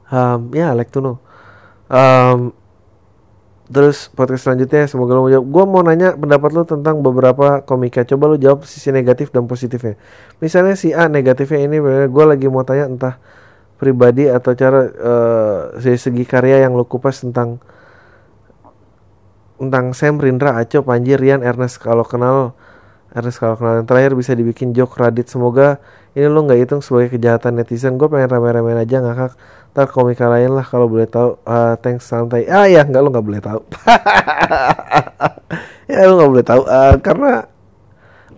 Speaker 1: Um, ya yeah, like to know. Um, terus podcast selanjutnya semoga lo mau jawab. Gue mau nanya pendapat lo tentang beberapa komika. Coba lo jawab sisi negatif dan positifnya. Misalnya si A negatifnya ini gue lagi mau tanya entah pribadi atau cara uh, segi karya yang lo kupas tentang tentang Sam, Rindra, Aco, Panji, Rian, Ernest. Kalau kenal Ernest kalau kenal yang terakhir bisa dibikin joke Radit. Semoga ini lo nggak hitung sebagai kejahatan netizen. Gue pengen rame-rame aja ngakak ntar komika lain lah kalau boleh tahu. Uh, thanks santai. Ah ya nggak lo nggak boleh tahu. (laughs) Ya lo nggak boleh tahu. Uh, karena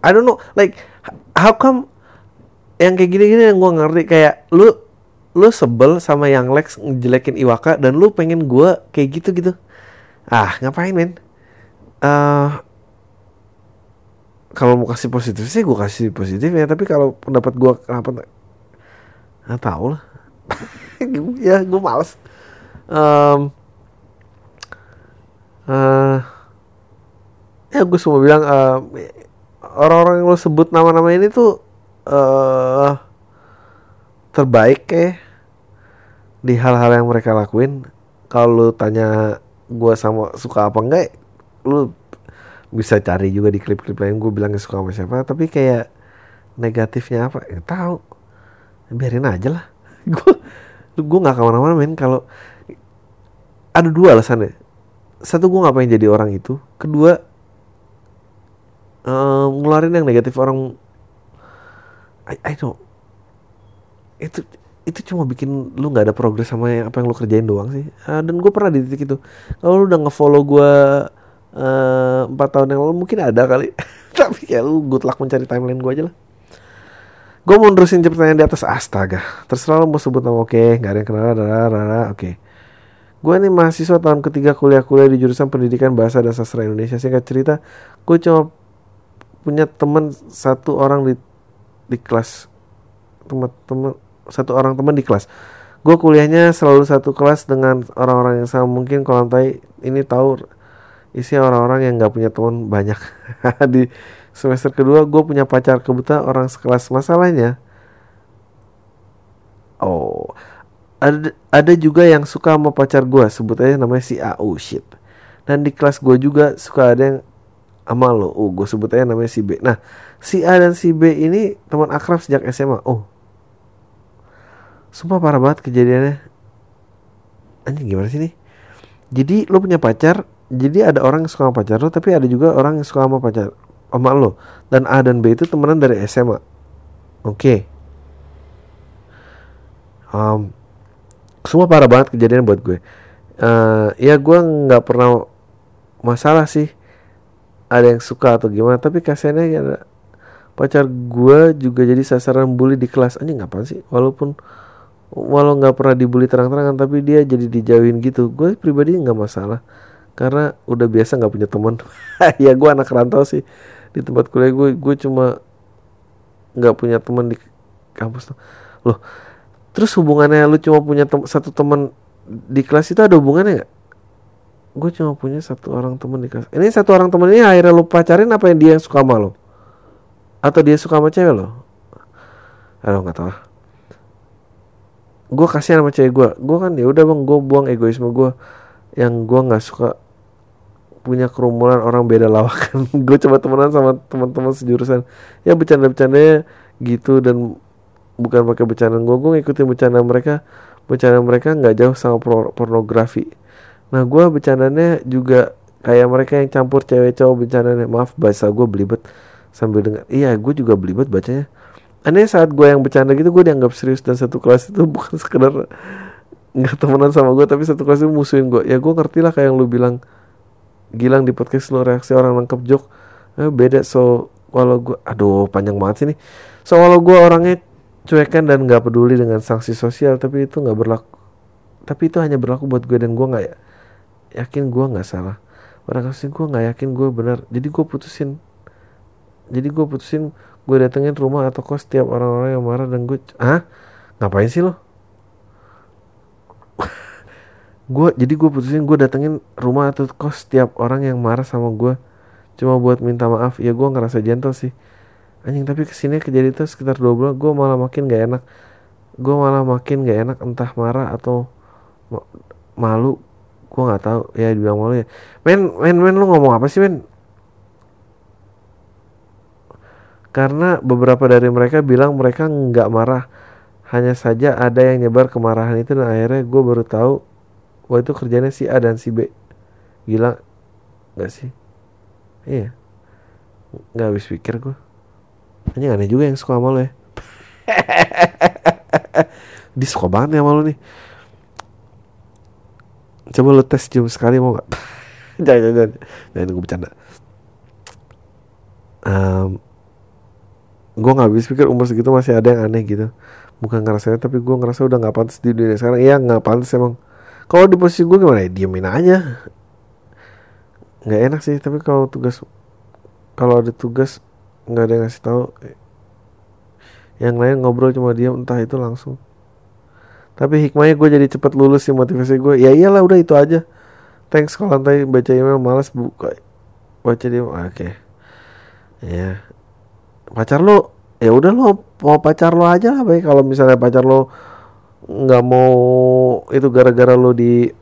Speaker 1: I don't know like how come yang kayak gini-gini yang gue ngerti kayak lu lu sebel sama yang Lex ngejelekin Iwaka dan lu pengen gue kayak gitu gitu ah ngapain men? Uh, kalau mau kasih positif sih gue kasih positif ya tapi kalau pendapat gue kenapa nggak tahu lah. (laughs) Ya gue males. Um, uh, ya gue semua bilang uh, orang-orang yang lo sebut nama-nama ini tuh uh, terbaik kayak di hal-hal yang mereka lakuin. Kalau tanya gue sama suka apa enggak lu bisa cari juga di klip-klip lain. Gue bilangnya suka sama siapa tapi kayak negatifnya apa ya tahu. Biarin aja lah. (laughs) Gue gue nggak ke mana-mana men. Kalau ada dua alasannya. Satu gue ngapain jadi orang itu. Kedua uh, ngeluarin yang negatif orang I, I know itu itu cuma bikin lu nggak ada progres sama yang apa yang lu kerjain doang sih. Uh, dan gue pernah di titik itu. Kalau lu udah ngefollow gue empat uh, tahun yang lalu mungkin ada kali. (laughs) Tapi kayak lu good luck mencari timeline gue aja lah. Gue mau nerusin pertanyaan di atas. Astaga. Terserah lo mau sebut nama. Oke okay. nggak ada yang kenal. Oke. Okay. gue ini mahasiswa tahun ketiga kuliah-kuliah di jurusan pendidikan bahasa dan sastra Indonesia. Singkat cerita gue cuma punya teman satu orang di di kelas. Teman-teman satu orang teman di kelas. Gue kuliahnya selalu satu kelas dengan orang-orang yang sama. Mungkin kalau ini tahu isi orang-orang yang nggak punya teman banyak. (laughs) Di semester kedua gue punya pacar kebetulan orang sekelas. Masalahnya oh ada ada juga yang suka sama pacar gue sebut aja namanya si A oh shit. Dan di kelas gue juga suka ada yang sama lo. Oh gue sebut aja namanya si B. Nah si A dan si B ini teman akrab sejak SMA oh. Sumpah parah banget kejadiannya. Anjing gimana sih nih? Jadi lo punya pacar jadi ada orang yang suka sama pacar lo tapi ada juga orang yang suka sama pacar sama lo. Dan A dan B itu temenan dari SMA oke. Okay. um, semua parah banget kejadian buat gue. Uh, ya gue nggak pernah masalah sih ada yang suka atau gimana tapi kasihannya ya pacar gue juga jadi sasaran bully di kelas. Anjing ngapain sih? Walaupun walau nggak pernah dibully terang-terangan tapi dia jadi dijauhin gitu. Gue pribadi nggak masalah karena udah biasa nggak punya teman. (laughs) Ya gue anak rantau sih. Di tempat kuliah gue gue cuma nggak punya teman di kampus loh terus hubungannya lu cuma punya tem satu teman di kelas itu ada hubungannya nggak? Gue cuma punya satu orang teman di kelas. Ini satu orang teman ini akhirnya lu pacarin apa yang dia yang suka sama lo atau dia suka sama cewek lo? Aduh nggak tahu gue kasihan sama cewek gue gue kan ya udah bang gue buang egoisme gue yang gue nggak suka punya kerumunan orang beda lawakan. (laughs) Gue coba temenan sama teman-teman sejurusan. Ya bercanda-bercandanya gitu dan bukan pakai bercanda. Gue gue ngikutin bercanda mereka. Bercanda mereka nggak jauh sama pornografi. Nah gue bercandanya juga kayak mereka yang campur cewek cowok bercandanya. Maaf bahasa gue belibet sambil dengar. Iya gue juga belibet bacanya. Aneh saat gue yang bercanda gitu gue dianggap serius dan satu kelas itu (laughs) bukan sekedar nggak temenan sama gue tapi satu kelas itu musuhin gue ya gue ngerti lah kayak yang lu bilang Gilang di podcast lo reaksi orang nangkep jok eh, beda so walau gue aduh panjang banget sih nih. So walau gue orangnya cuekan dan nggak peduli dengan sanksi sosial tapi itu nggak berlaku tapi itu hanya berlaku buat gue dan gue nggak ya, yakin gue nggak salah. Orang kasih gue nggak yakin gue benar. Jadi gue putusin. Jadi gue putusin gue datengin rumah atau kos setiap orang-orang yang marah dan gue ah ngapain sih lo gue jadi gue putusin gue datengin rumah atau kos setiap orang yang marah sama gue cuma buat minta maaf. Ya gue ngerasa gentle sih. Anjing tapi ke sini kejadian itu sekitar dua bulan gue malah makin gak enak. Gue malah makin gak enak entah marah atau malu. Gue nggak tahu. Ya dibilang malu ya. Men men men lu ngomong apa sih men? Karena beberapa dari mereka bilang mereka nggak marah. Hanya saja ada yang nyebar kemarahan itu dan akhirnya gue baru tahu bahwa itu kerjanya si A dan si B. Gila nggak sih? Iya. Nggak habis pikir gue hanya aneh juga yang suka sama lo ya. (laughs) Dia suka banget ya sama lo nih. Coba lo tes jam sekali mau nggak? (laughs) Jangan jangan jangan. Jangan gue bercanda. Um, gue nggak habis pikir umur segitu masih ada yang aneh gitu. Bukan ngerasa tapi gue ngerasa udah nggak pantas di dunia sekarang. Iya nggak pantas emang kalau di posisi gue gimana ya? Diemin aja. Nggak enak sih tapi kalau tugas kalau ada tugas nggak ada yang ngasih tahu yang lain ngobrol cuma diam entah itu langsung. Tapi hikmahnya gue jadi cepet lulus sih motivasi gue ya iyalah udah itu aja. Thanks kalau nanti baca email malas buka baca dia oke. Okay. ya. Pacar lo ya udah lo mau pacar lo aja lah baik. Kalau misalnya pacar lo nggak mau itu gara-gara lo di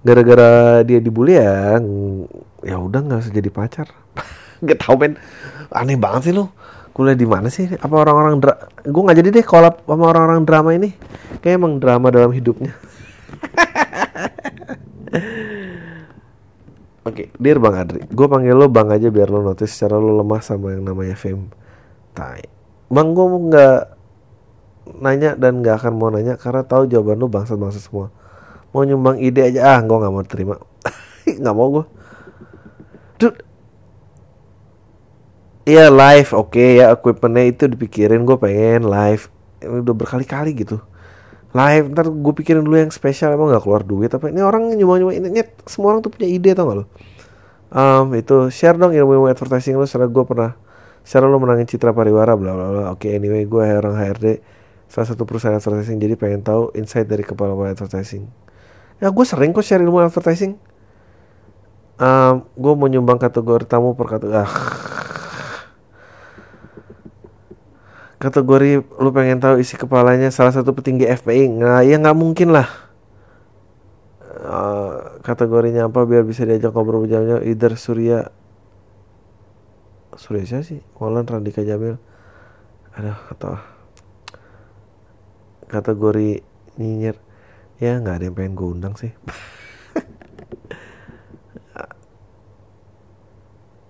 Speaker 1: gara-gara dia dibully ya ya udah nggak usah jadi pacar. (laughs) Nggak tau men. Aneh banget sih lo. Kuliah di mana sih? Apa orang-orang dra gue nggak jadi deh kolab sama orang-orang drama ini. Kayak emang drama dalam hidupnya. (laughs) Oke, okay, dear Bang Adri, gue panggil lo Bang aja biar lo notice secara lo lemah sama yang namanya fame. Tai. Bang gue nggak nanya dan nggak akan mau nanya karena tahu jawaban lo bangsa-bangsa semua. Mau nyumbang ide aja ah, gue nggak mau terima. (laughs) nggak mau gue. Dude. Iya live, oke okay, ya equipmentnya itu dipikirin gue pengen live. Udah berkali-kali gitu live ntar gue pikirin dulu yang spesial emang gak keluar duit apa ini orang nyoba nyoba ini nyet semua orang tuh punya ide tau gak lo um, itu share dong ilmu ilmu advertising lo secara gue pernah secara lo menangin citra pariwara bla bla bla oke okay, anyway gue orang HRD salah satu perusahaan advertising. Jadi pengen tahu insight dari kepala advertising. Ya gue sering kok share ilmu advertising. Um, gue mau nyumbang kategori tamu per kategori. Ah. Kategori lu pengen tahu isi kepalanya salah satu petinggi FPI nah ya nggak mungkin lah. Uh, kategorinya apa biar bisa diajak ngobrol berjam-jam? Either Surya Surya siapa sih? Molan Randika Jamil. Ada atau kategori nyinyir. Ya nggak ada yang pengen gue undang sih. (laughs)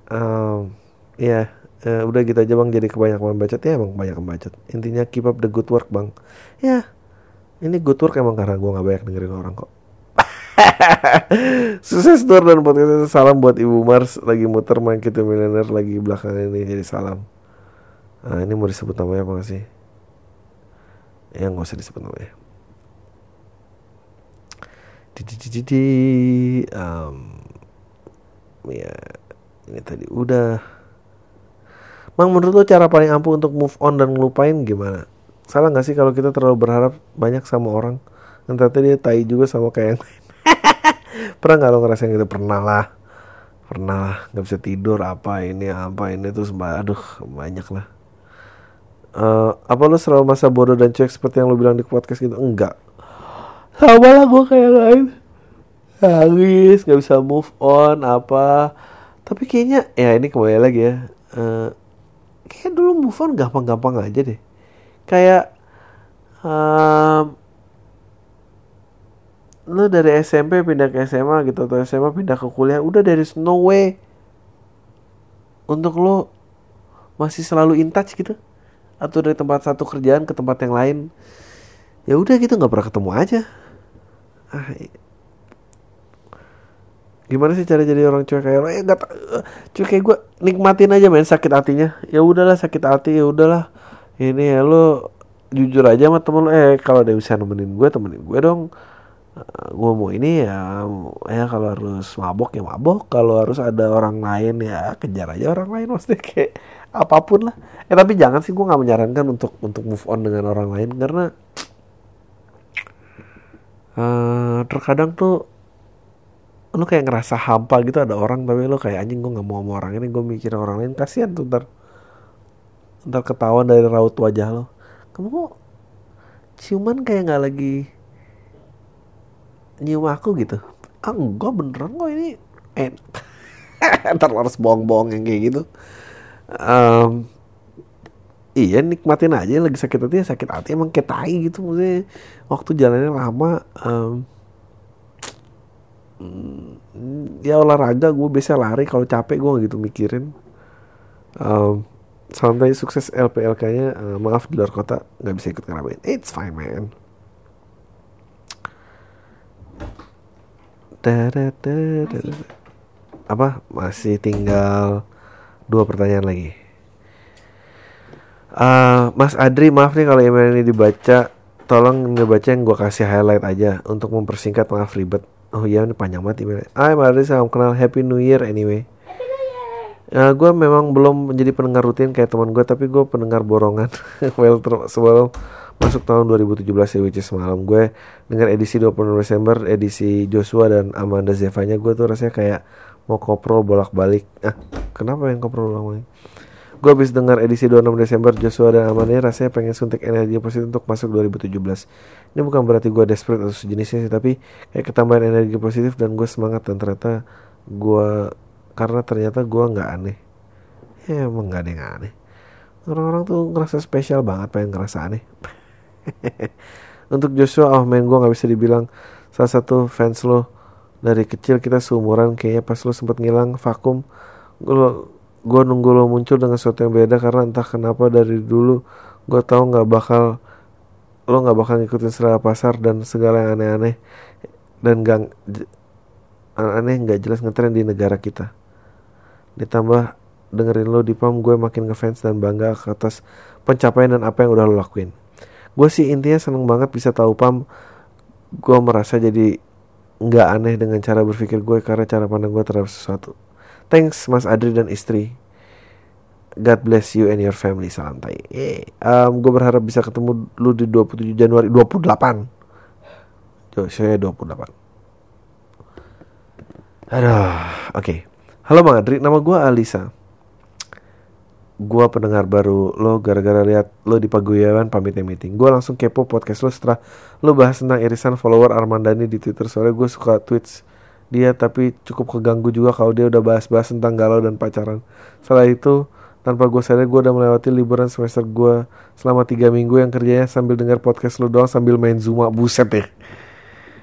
Speaker 1: Um, ya uh, udah gitu aja bang. Jadi kebanyakan bacot. Ya emang banyak bacot. Intinya keep up the good work bang. Ya ini good work emang karena gue nggak banyak dengerin orang kok. (laughs) Sukses tour dan podcast salam buat ibu Mars. Lagi muter main kita milioner lagi belakangan ini jadi salam. Nah, ini mau disebut namanya apa sih ya nggak usah disebut namanya. Di di di di, di. Ya ini tadi udah. Mang menurut lo cara paling ampuh untuk move on dan ngelupain gimana? Salah gak sih kalau kita terlalu berharap banyak sama orang? Dan ternyata dia tai juga sama kayak yang lain. (laughs) Pernah gak lo ngerasain gitu? Pernah lah. Pernah lah. Gak bisa tidur apa ini apa ini Terus aduh banyak lah uh, Apa lo selalu masa bodoh dan cuek seperti yang lo bilang di podcast gitu? Enggak. Sama lah gue kayak lain. Nangis Gak bisa move on apa. Tapi kayaknya ya ini kembali lagi ya. Uh, kayak dulu move on gampang-gampang aja deh. Kayak um, lu dari SMP pindah ke SMA gitu atau SMA pindah ke kuliah udah dari no way untuk lo masih selalu in touch gitu atau dari tempat satu kerjaan ke tempat yang lain. Ya udah gitu nggak pernah ketemu aja. Ah, gimana sih cara jadi orang cuek kayak lo eh gak cuek kayak gue nikmatin aja main sakit hatinya. Ya udahlah sakit hati ya udahlah. Ini ya lo jujur aja sama temen lo eh kalau ada bisa nemenin gue temenin gue dong. Eh, gue mau ini ya ya kalau harus mabok ya mabok. Kalau harus ada orang lain ya kejar aja orang lain maksudnya kayak apa pun lah. Eh tapi jangan sih gue nggak menyarankan untuk untuk move on dengan orang lain karena uh, terkadang tuh lu kayak ngerasa hampa gitu ada orang tapi lu kayak anjing gue nggak mau sama orang ini gue mikir orang lain. Kasihan tuh ntar ntar ketahuan dari raut wajah lo kamu kok ciuman kayak nggak lagi nyium aku gitu? Ah enggak beneran kok ini. Eh (laughs) ntar harus bohong-bohong yang kayak gitu um, iya nikmatin aja lagi sakit hati ya sakit hati emang kayak tai gitu maksudnya. Waktu jalannya lama um, ya olahraga gue biasa lari kalau capek gue gitu mikirin. Um, santai sukses LPLK nya uh, maaf di luar kota nggak bisa ikut ngeramein it's fine man. Da, da, da, da, da. apa? Masih tinggal dua pertanyaan lagi uh, Mas Adri maaf nih kalau email ini dibaca tolong ngebaca yang gue kasih highlight aja untuk mempersingkat maaf ribet Oh iya ini panjang banget emailnya. Hai Mari salam kenal Happy New Year anyway. Happy New Year. Uh, gue memang belum menjadi pendengar rutin kayak teman gue tapi gue pendengar borongan. (laughs) well sebelum masuk tahun 2017 ya which is semalam gue dengar edisi 26 Desember edisi Joshua dan Amanda Zevanya gue tuh rasanya kayak mau koprol bolak-balik. Ah, kenapa yang koprol bolak-balik? Gue habis dengar edisi 26 Desember Joshua dan Amanda rasanya pengen suntik energi positif untuk masuk 2017. Ini bukan berarti gue desperate atau sejenisnya sih, tapi kayak ketambahan energi positif dan gue semangat dan ternyata gue karena ternyata gue nggak aneh. Ya emang nggak ada yang aneh. Orang-orang tuh ngerasa spesial banget pengen ngerasa aneh. (laughs) untuk Joshua, oh men gue nggak bisa dibilang salah satu fans lo dari kecil kita seumuran kayaknya pas lo sempat ngilang vakum lo gue nunggu lo muncul dengan sesuatu yang beda karena entah kenapa dari dulu gue tahu nggak bakal lo nggak bakal ngikutin selera pasar dan segala yang aneh-aneh dan gang aneh nggak jelas ngetren di negara kita. Ditambah dengerin lo di pam gue makin ngefans dan bangga atas pencapaian dan apa yang udah lo lakuin. Gue sih intinya seneng banget bisa tahu pam gue merasa jadi nggak aneh dengan cara berpikir gue karena cara pandang gue terhadap sesuatu Thanks Mas Adri dan istri. God bless you and your family. Salam tai. Yeah. Um, gue berharap bisa ketemu lu di 27 Januari 28. Jo, saya 28. Aduh, oke. Okay. Halo Bang Adri, nama gue Alisa. Gue pendengar baru lo gara-gara lihat lo di paguyuban pamit meeting. Gue langsung kepo podcast lo setelah lo bahas tentang irisan follower Armandani di Twitter. Soalnya gue suka tweets dia tapi cukup keganggu juga kalau dia udah bahas-bahas tentang galau dan pacaran. Setelah itu tanpa gue sadar gue udah melewati liburan semester gue selama tiga minggu yang kerjanya sambil dengar podcast lu doang sambil main Zuma buset deh.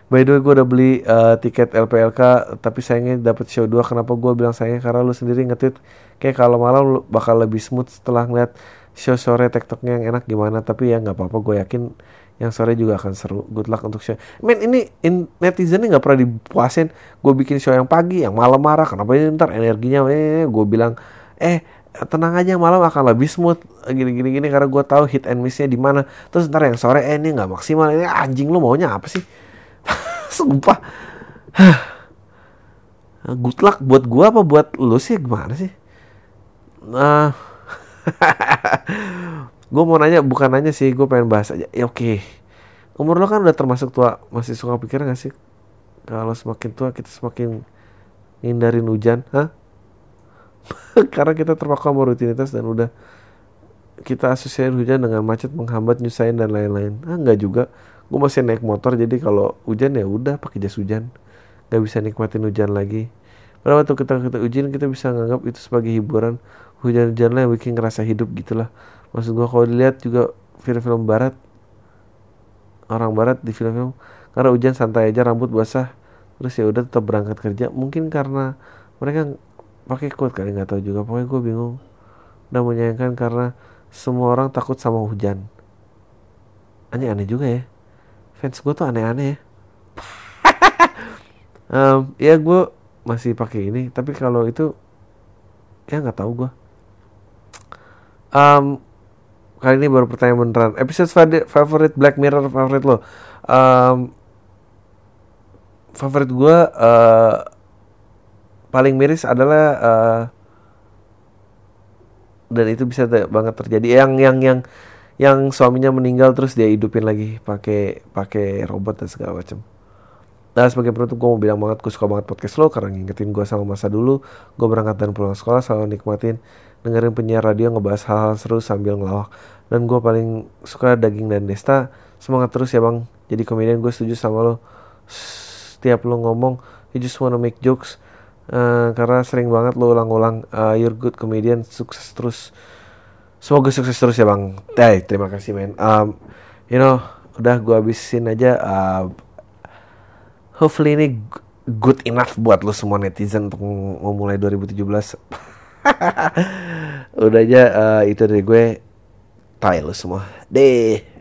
Speaker 1: By the way gue udah beli uh, tiket LPLK tapi sayangnya dapet show 2 kenapa gue bilang sayangnya? Karena lu sendiri nge-tweet kayak kalau malam lu bakal lebih smooth setelah ngeliat show sore tektoknya yang enak gimana. Tapi ya nggak apa-apa gue yakin yang sore juga akan seru. Good luck untuk show. Men ini in, netizen ini nggak pernah dipuasin. Gue bikin show yang pagi yang malam marah. Kenapa ini? Ntar energinya eh gue bilang eh tenang aja malam akan lebih smooth. Gini gini gini. Karena gue tahu hit and missnya di mana. Terus ntar yang sore eh ini nggak maksimal. Ini anjing lu maunya apa sih sumpah. Good luck buat gue apa buat lu sih? Gimana sih? Nah. (laughs) Gue mau nanya bukan nanya sih gue pengen bahas aja. Ya oke. Umur lo kan udah termasuk tua masih suka pikir gak sih? Kalau semakin tua kita semakin hindarin hujan hah? (laughs) Karena kita terpaku sama rutinitas dan udah kita asosiasi hujan dengan macet menghambat nyusahin dan lain-lain. Ah nggak juga gue masih naik motor jadi kalau hujan ya udah pakai jas hujan. Nggak bisa nikmatin hujan lagi. Pada waktu kita kita hujan kita bisa nganggap itu sebagai hiburan. Hujan-hujan lah yang bikin ngerasa hidup gitulah maksud gue kalau dilihat juga film-film barat orang barat di film-film karena hujan santai aja rambut basah terus ya udah tetap berangkat kerja. Mungkin karena mereka pakai quote kali nggak tahu juga. Pokoknya gue bingung. Udah menyayangkan karena semua orang takut sama hujan. Aneh-aneh juga ya fans gue tuh aneh-aneh ya. (laughs) Um, ya gue masih pakai ini tapi kalau itu ya nggak tahu gue um, kali ini baru pertanyaan beneran. Episode favorit Black Mirror favorit lo? Um, favorit gue uh, paling miris adalah uh, dan itu bisa banget terjadi. Yang yang yang yang suaminya meninggal terus dia hidupin lagi pakai pakai robot dan segala macam. Nah sebagai penutup gue mau bilang banget gue suka banget podcast lo karena ngingetin gue sama masa dulu. Gue berangkat dan pulang sekolah selalu nikmatin dengerin penyiar radio ngebahas hal-hal seru sambil ngelawak. Dan gue paling suka daging dan Desta semangat terus ya bang. Jadi komedian gue setuju sama lo. Setiap lo ngomong you just wanna make jokes. Uh, karena sering banget lo ulang-ulang uh, you're good comedian sukses terus semoga sukses terus ya bang. Day, terima kasih men. Um, you know udah gue habisin aja uh, hopefully ini good enough buat lo semua netizen untuk memulai 2017 (laughs) udah aja uh, itu dari gue. Tay lo semua. Deh